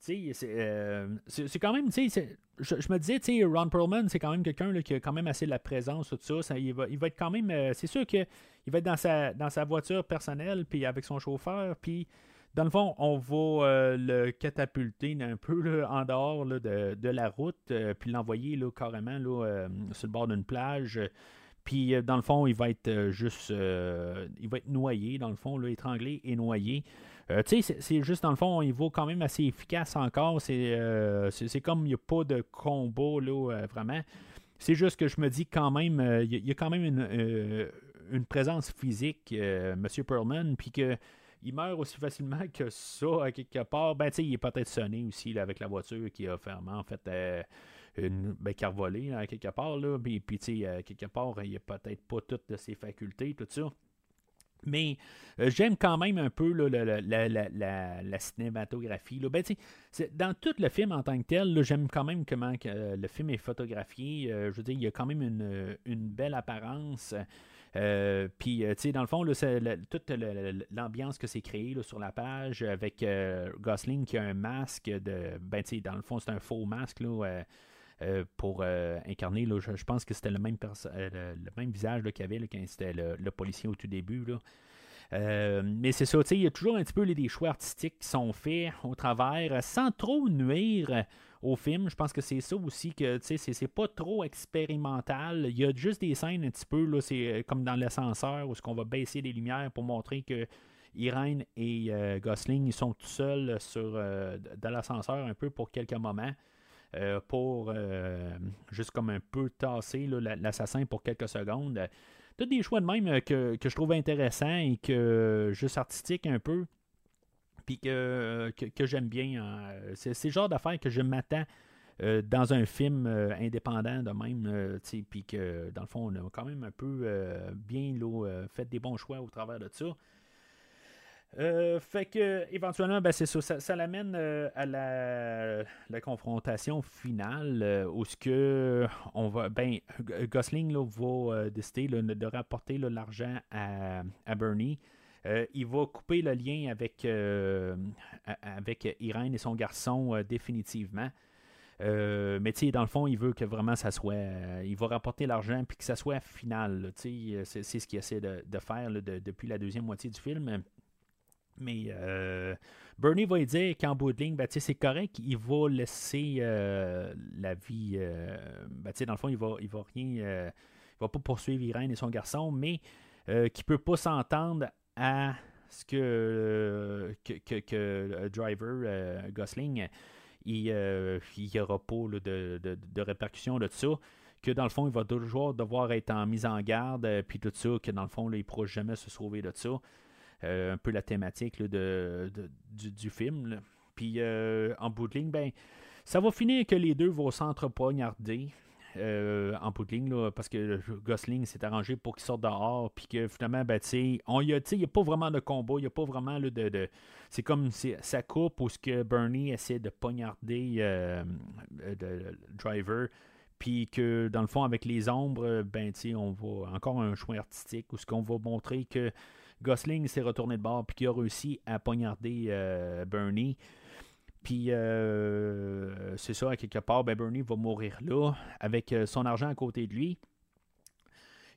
C'est, c'est quand même, je, je, me disais, Ron Perlman, c'est quand même quelqu'un qui a quand même assez de la présence, tout ça. il, va, il va être quand même. c'est sûr que il va être dans sa, dans sa voiture personnelle, puis avec son chauffeur, puis dans le fond, on va le catapulter un peu en dehors de, la route, puis l'envoyer carrément là, sur le bord d'une plage. Puis, dans le fond, il va être juste. il va être noyé, dans le fond, étranglé et noyé. Tu sais, c'est juste, dans le fond, il vaut quand même assez efficace encore. C'est comme il n'y a pas de combo, là, vraiment. C'est juste que je me dis quand même, euh, il y, a quand même une, euh, présence physique, euh, M. Perlman, puis que il meurt aussi facilement que ça, à quelque part. Ben, tu sais, il est peut-être sonné aussi avec la voiture qui a fermé, en fait, une, ben, à quelque part, là. Puis, tu sais, quelque part, il a peut-être pas toutes ses facultés, tout ça. Mais euh, j'aime quand même un peu la, cinématographie. Ben, dans tout le film en tant que tel, j'aime quand même comment euh, le film est photographié. Euh, je veux dire, il y a quand même une, belle apparence. Puis, dans le fond, toute l'ambiance que c'est créé sur la page avec Gosling qui a un masque de. Ben, dans le fond, c'est un faux masque. Là, euh, pour euh, incarner. je, pense que c'était le même, euh, visage qu'il avait quand c'était le, policier au tout début. mais c'est ça, il y a toujours un petit peu des choix artistiques qui sont faits au travers sans trop nuire au film. Je pense que c'est ça aussi que c'est pas trop expérimental. Il y a juste des scènes un petit peu, là, c'est comme dans l'ascenseur où ce qu'on va baisser les lumières pour montrer que Irene et Gosling ils sont tout seuls sur, dans l'ascenseur un peu pour quelques moments. Euh, pour euh, juste comme un peu tasser l'assassin pour quelques secondes. Tous des choix de même euh, que, je trouve intéressants et que juste artistique un peu. Puis que, que, j'aime bien. Hein. C'est le genre d'affaires que je m'attends dans un film indépendant de même, puis que dans le fond, on a quand même un peu bien fait des bons choix au travers de ça. Euh, fait que éventuellement, ben, c'est ça, ça, l'amène euh, à la, confrontation finale euh, où ce que on va, ben, Gosling va décider de rapporter l'argent à, Bernie. il va couper le lien avec, avec Irene et son garçon définitivement. mais dans le fond, il veut que vraiment ça soit. il va rapporter l'argent puis que ça soit final. C'est, c'est ce qu'il essaie de, faire depuis la deuxième moitié du film. Mais euh, Bernie va dire qu'en bout de ligne, ben, c'est correct, il va laisser euh, la vie. Euh, ben, dans le fond, il va, il va rien. il va pas poursuivre Irene et son garçon, mais qu'il ne peut pas s'entendre à ce que, que, que, driver Gosling, il n'y aura pas de, de, de, répercussions de ça que dans le fond, il va toujours devoir être en mise en garde, puis tout ça, que dans le fond, il ne pourra jamais se sauver de ça. Euh, un peu la thématique de, du, film. Puis euh, en bout de ligne, ben, ça va finir que les deux vont s'entrepoignarder. Euh, en bout de ligne, parce que Gosling s'est arrangé pour qu'il sorte dehors, puis que finalement, ben, il n'y a, pas vraiment de combat, il n'y a pas vraiment de. de c'est comme sa coupe où ce que Bernie essaie de poignarder le driver, puis que dans le fond, avec les ombres, ben, on va encore un choix artistique où ce qu'on va montrer que Gosling s'est retourné de bord puis qui a réussi à poignarder euh, Bernie. Puis euh, c'est ça, quelque part, ben Bernie va mourir là, avec euh, son argent à côté de lui.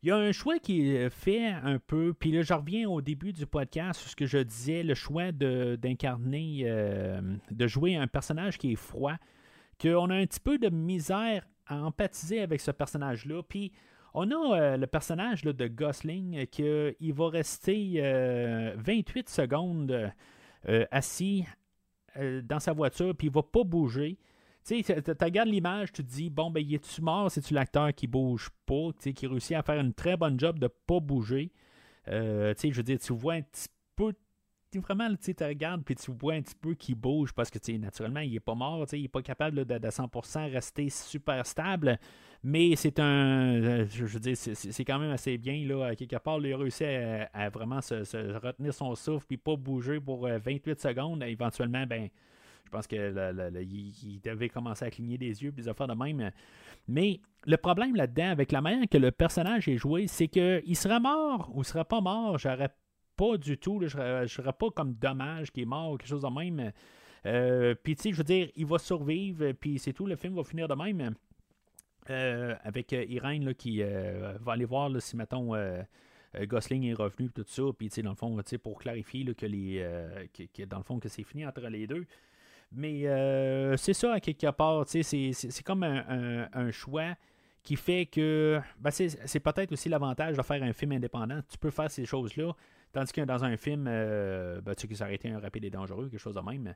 Il y a un choix qui fait un peu, puis là je reviens au début du podcast, ce que je disais, le choix d'incarner, de, jouer un personnage qui est froid, qu'on a un petit peu de misère à empathiser avec ce personnage-là, puis on a euh, le personnage de Gosling euh, qui il va rester 28 euh, secondes assis dans sa voiture, puis il va pas bouger. Tu regardes l'image, tu te dis, bon, ben, il est-tu mort? C'est-tu l'acteur qui bouge pas, qui réussit à faire une très bonne job de pas bouger? je veux dire, tu vois un petit peu vraiment, tu regardes puis tu vois un petit peu qu'il bouge parce que naturellement, il est pas mort, il est pas capable de, de, 100% rester super stable. Mais c'est un. Euh, je veux dire, c'est quand même assez bien. Là, à quelque part, il a réussi à, vraiment se, retenir son souffle puis pas bouger pour 28 euh, secondes. Éventuellement, ben. Je pense qu'il devait commencer à cligner des yeux, puis des affaires de même. Mais le problème là-dedans, avec la manière que le personnage est joué, c'est qu'il sera mort ou sera pas mort. J'aurais pas du tout. je ne serais pas comme dommage qu'il est mort ou quelque chose de même. Euh, puis, tu sais, je veux dire, il va survivre, puis c'est tout. Le film va finir de même. Euh, avec euh, Irène qui va aller voir si, mettons, Gosling est revenu, tout ça, puis dans le fond, pour clarifier que les, que, dans le fond, que c'est fini entre les deux. Mais c'est ça, à quelque part, c'est comme un, choix qui fait que ben, c'est peut-être aussi l'avantage de faire un film indépendant. Tu peux faire ces choses-là, tandis que dans un film, ben, tu sais, que ça aurait été un rapide et dangereux, quelque chose de même.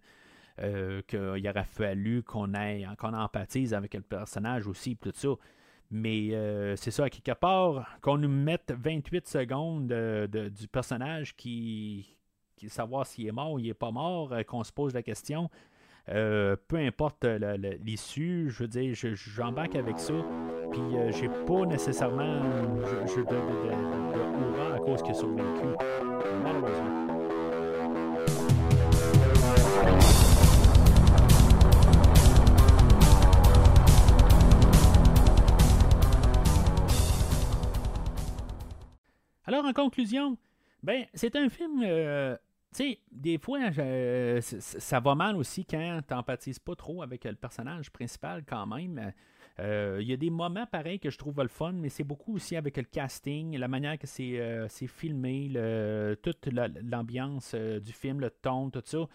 Euh, qu'il aurait fallu qu'on ait qu'on empathise avec le personnage aussi, tout ça. Mais euh, c'est ça, à quelque part, qu'on nous mette 28 secondes du personnage qui, qui savoir s'il est mort ou il n'est pas mort, euh, qu'on se pose la question. peu importe l'issue, je veux dire, j'embarque avec ça. Puis j'ai pas nécessairement je, de, de, à cause est survécu. Malheureusement. Alors, en conclusion, ben, c'est un film. Euh, tu sais, des fois, ça va mal aussi quand tu n'empathises pas trop avec le personnage principal, quand même. Euh, il y a des moments pareils que je trouve le fun, mais c'est beaucoup aussi avec le casting, la manière que c'est euh, filmé, toute l'ambiance du film, le ton, tout ça,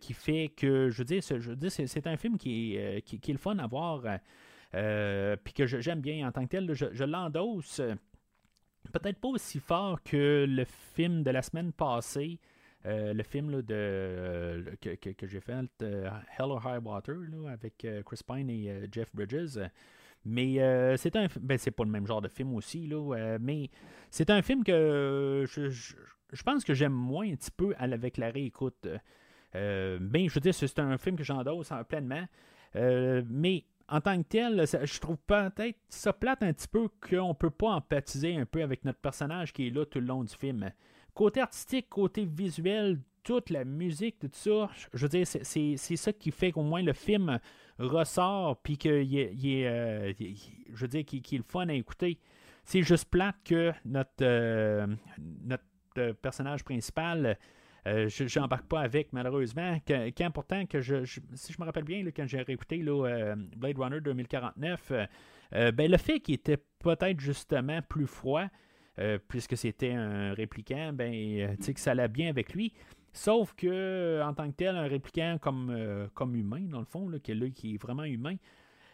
qui fait que, je veux dire, c'est un film qui est, qui, est, le fun à voir, puis que j'aime bien en tant que tel. je, je l'endosse peut-être pas aussi fort que le film de la semaine passée. Euh, le film de, euh, que, j'ai fait, euh, Hell or High Water, avec Chris Pine et Jeff Bridges. Mais c'est un ben, c'est pas le même genre de film aussi, là, mais c'est un film que je, je, pense que j'aime moins un petit peu avec la réécoute. ben, je veux dire, c'est un film que j'endosse pleinement. mais en tant que tel, je trouve peut-être ça plate un petit peu qu'on ne peut pas empathiser un peu avec notre personnage qui est là tout le long du film. Côté artistique, côté visuel, toute la musique, tout ça, je veux dire, c'est ça qui fait qu'au moins le film ressort, puis qu'il est, euh, je veux dire, qu'il est le fun à écouter. C'est juste plate que notre, euh, notre euh, personnage principal je n'embarque pas avec, malheureusement. Quand, pourtant, que je, si je me rappelle bien, quand j'ai réécouté Blade Runner 2049, euh, ben, le fait qu'il était peut-être justement plus froid, puisque c'était un répliquant, ben, que ça allait bien avec lui. Sauf que, en tant que tel, un répliquant comme, comme humain, dans le fond, là, qui, est qui est vraiment humain,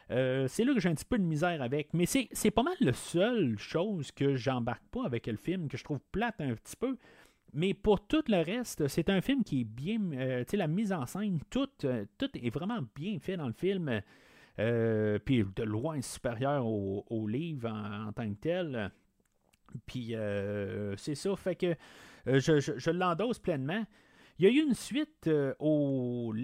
c'est là que j'ai un petit peu de misère avec. Mais c'est pas mal la seule chose que j'embarque pas avec le film, que je trouve plate un petit peu. Mais pour tout le reste, c'est un film qui est bien. Euh, tu sais, la mise en scène, tout, euh, est vraiment bien fait dans le film. Euh, puis de loin supérieur au, livre en, tant que tel. Puis c'est ça, fait que je, je, l'endosse pleinement. Il y a eu une suite au,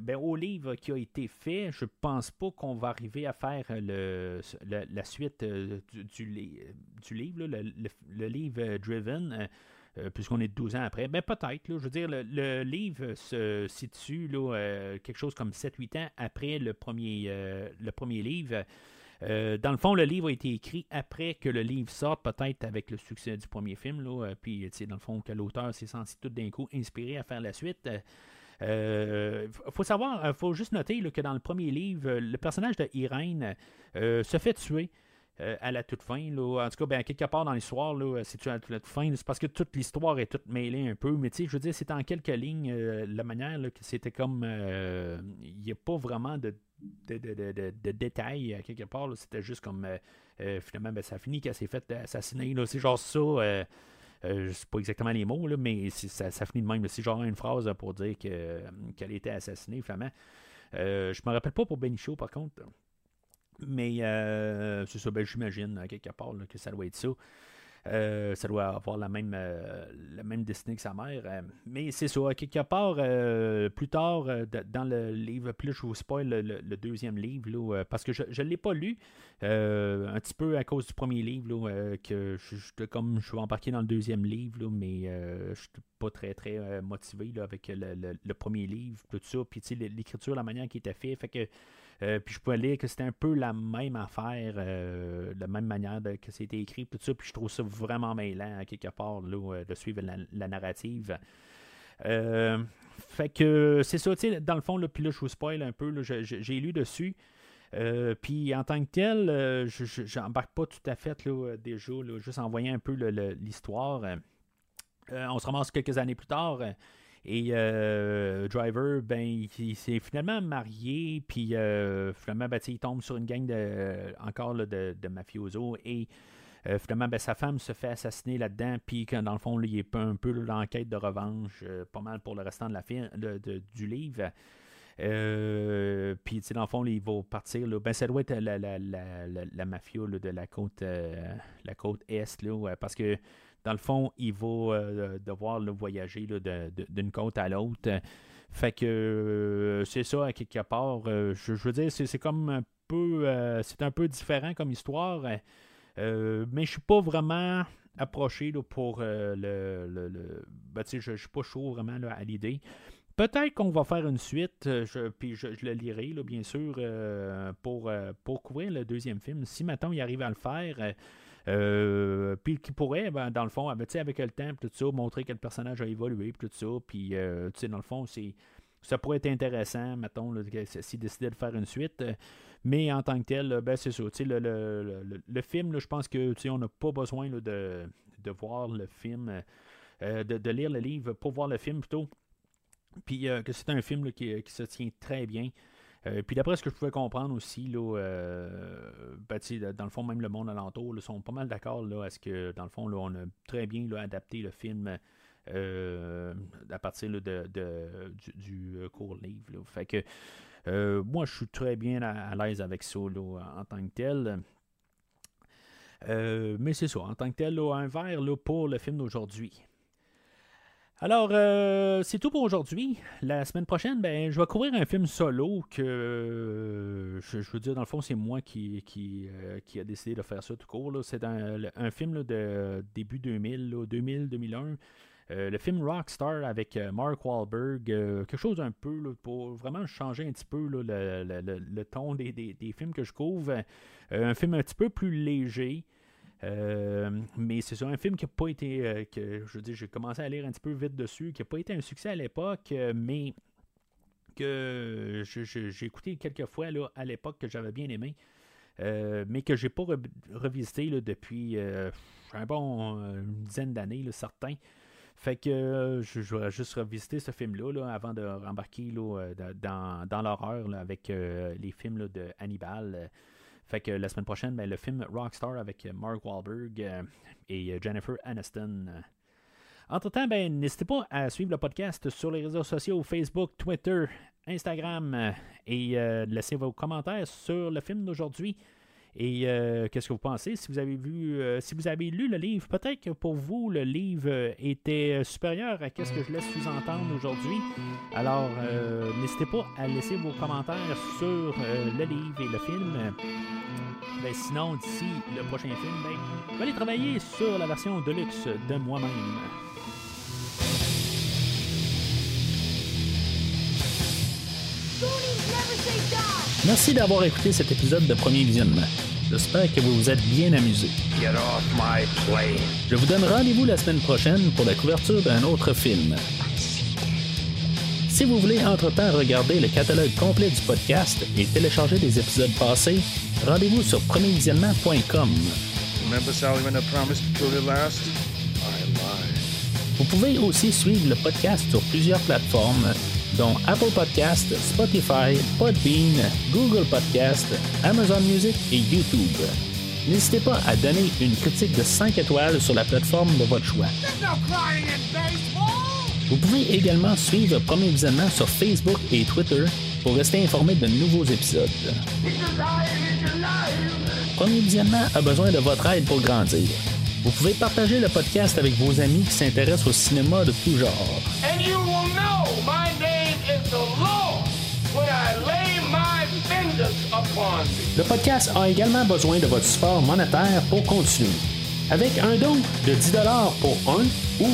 ben, au, livre qui a été fait. Je pense pas qu'on va arriver à faire le, la, suite du, du, livre, le, le, livre Driven. Euh, puisqu'on est 12 ans après. Ben peut-être, je veux dire, le, livre se situe là, euh, quelque chose comme 7-8 ans après le premier, euh, le premier livre. Dans le fond, le livre a été écrit après que le livre sorte, peut-être avec le succès du premier film. Là, puis, dans le fond, que l'auteur s'est senti tout d'un coup inspiré à faire la suite. Il faut savoir, faut juste noter que dans le premier livre, le personnage de Irène se fait tuer. Euh, à la toute fin. Là. En tout cas, ben, quelque part dans l'histoire, c'est à la toute fin. C'est parce que toute l'histoire est toute mêlée un peu. Mais tu je veux dire, c'est en quelques lignes euh, la manière que c'était comme. Euh, il n'y a pas vraiment de, de, détails quelque part. C'était juste comme. finalement, ben, ça finit qu'elle s'est fait assassiner. C'est genre ça. je sais pas exactement les mots, là, mais ça, ça, finit de même. C'est genre une phrase pour dire qu'elle était assassinée, finalement. je me rappelle pas pour Benicho, par contre. Mais euh, c'est ça, ben, j'imagine, à quelque part, que ça doit être ça. Euh, ça doit avoir la même, euh, la même destinée que sa mère. mais c'est ça, quelque part, plus tard, dans le livre, plus je vous spoil le, deuxième livre, parce que je ne l'ai pas lu, un petit peu à cause du premier livre, que je, comme je suis embarqué dans le deuxième livre, mais je ne suis pas très, très motivé avec le, le, premier livre, tout ça. Puis l'écriture, la manière qui était faite, fait que euh, puis je pouvais lire que c'était un peu la même affaire, euh, la même manière que c'était écrit, tout ça. Puis je trouve ça vraiment mêlant, quelque part, euh, de suivre la, narrative. fait que c'est ça, tu sais, dans le fond, puis là, je vous spoil un peu, j'ai lu dessus. puis en tant que tel, je n'embarque pas tout à fait là, déjà, juste en voyant un peu l'histoire. on se ramasse quelques années plus tard. Et Driver, ben, il, s'est finalement marié, puis finalement, ben, il tombe sur une gang de, encore de, de mafiosos et euh, finalement, ben, sa femme se fait assassiner là-dedans, puis dans le fond, il est un peu l'enquête de revanche, euh, pas mal pour le restant de la film, du livre. Euh, puis, dans le fond, il va partir. Ben, ça doit être la, la, la, la mafia de la côte, la côte Est, parce que dans le fond, il va devoir voyager d'une côte à l'autre. Fait que c'est ça, à quelque part. Je, veux dire, c'est comme un peu. c'est un peu différent comme histoire. Euh, mais je suis pas vraiment approché pour euh, le. le, ben, je ne suis pas chaud vraiment à l'idée. Peut-être qu'on va faire une suite, euh, je, puis je, le lirai, bien sûr, pour, pour couvrir le deuxième film. Si maintenant il arrive à le faire, puis qui pourrait, ben, dans le fond, avec, avec le temps, tout ça, montrer que le personnage a évolué, tout ça, puis, dans le fond, c'est ça pourrait être intéressant, mettons, s'il décidait de faire une suite. Mais en tant que tel, ben, c'est ça. Le, le, le, film, je pense que on n'a pas besoin de, de, voir le film, euh, de, lire le livre pour voir le film plutôt. Puis euh, que c'est un film qui, qui, se tient très bien. Euh, puis d'après ce que je pouvais comprendre aussi, là, ben, dans le fond, même le monde alentour sont pas mal d'accord à ce que, dans le fond, là, on a très bien adapté le film à partir de, du, court livre. Euh, moi, je suis très bien à, l'aise avec ça en tant que tel. Euh, mais c'est ça, en tant que tel, un verre pour le film d'aujourd'hui. Alors, euh, c'est tout pour aujourd'hui. La semaine prochaine, ben, je vais couvrir un film solo que, je, veux dire, dans le fond, c'est moi qui, qui, a décidé de faire ça tout court. C'est un, film de début 2000, 2000-2001. Euh, le film Rockstar avec euh, Mark Wahlberg, euh, quelque chose un peu pour vraiment changer un petit peu le, ton des, films que je couvre. un film un petit peu plus léger. Mais c'est un film qui n'a pas été, que je dis, j'ai commencé à lire un petit peu vite dessus, qui n'a pas été un succès à l'époque, mais que j'ai écouté quelques fois là, à l'époque que j'avais bien aimé. mais que j'ai pas revisité depuis un bon une dizaine d'années, certains. Fait que euh, je, voudrais juste revisiter ce film-là avant de rembarquer euh, dans, dans l'horreur avec euh, les films de Hannibal. Fait que la semaine prochaine, ben, le film Rockstar avec Mark Wahlberg et Jennifer Aniston. Entre-temps, ben, n'hésitez pas à suivre le podcast sur les réseaux sociaux Facebook, Twitter, Instagram et laisser vos commentaires sur le film d'aujourd'hui. Et euh, qu'est-ce que vous pensez? Si vous avez vu, euh, si vous avez lu le livre, peut-être que pour vous le livre était supérieur à ce que je laisse sous-entendre aujourd'hui. Alors n'hésitez pas à laisser vos commentaires sur le livre et le film. Ben, sinon, d'ici le prochain film, ben, je vais aller travailler sur la version deluxe de moi-même. Merci d'avoir écouté cet épisode de Premier Visionnement. J'espère que vous vous êtes bien amusé. Je vous donne rendez-vous la semaine prochaine pour la couverture d'un autre film. Si vous voulez entre-temps regarder le catalogue complet du podcast et télécharger des épisodes passés, rendez-vous sur premiervisionnement.com. Vous pouvez aussi suivre le podcast sur plusieurs plateformes dont Apple Podcast, Spotify, Podbean, Google Podcast, Amazon Music et YouTube. N'hésitez pas à donner une critique de 5 étoiles sur la plateforme de votre choix. Vous pouvez également suivre Premier Visionnement sur Facebook et Twitter pour rester informé de nouveaux épisodes. Premier Visionnement a besoin de votre aide pour grandir. Vous pouvez partager le podcast avec vos amis qui s'intéressent au cinéma de tout genre. Le podcast a également besoin de votre support monétaire pour continuer. Avec un don de 10 pour un ou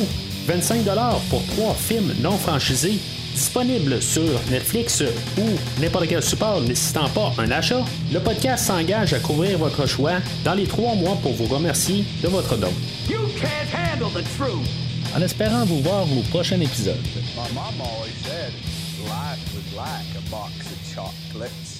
25 pour trois films non franchisés disponibles sur Netflix ou n'importe quel support nécessitant pas un achat, le podcast s'engage à couvrir votre choix dans les trois mois pour vous remercier de votre don. En espérant vous voir au prochain épisode. Life was like a box of chocolates.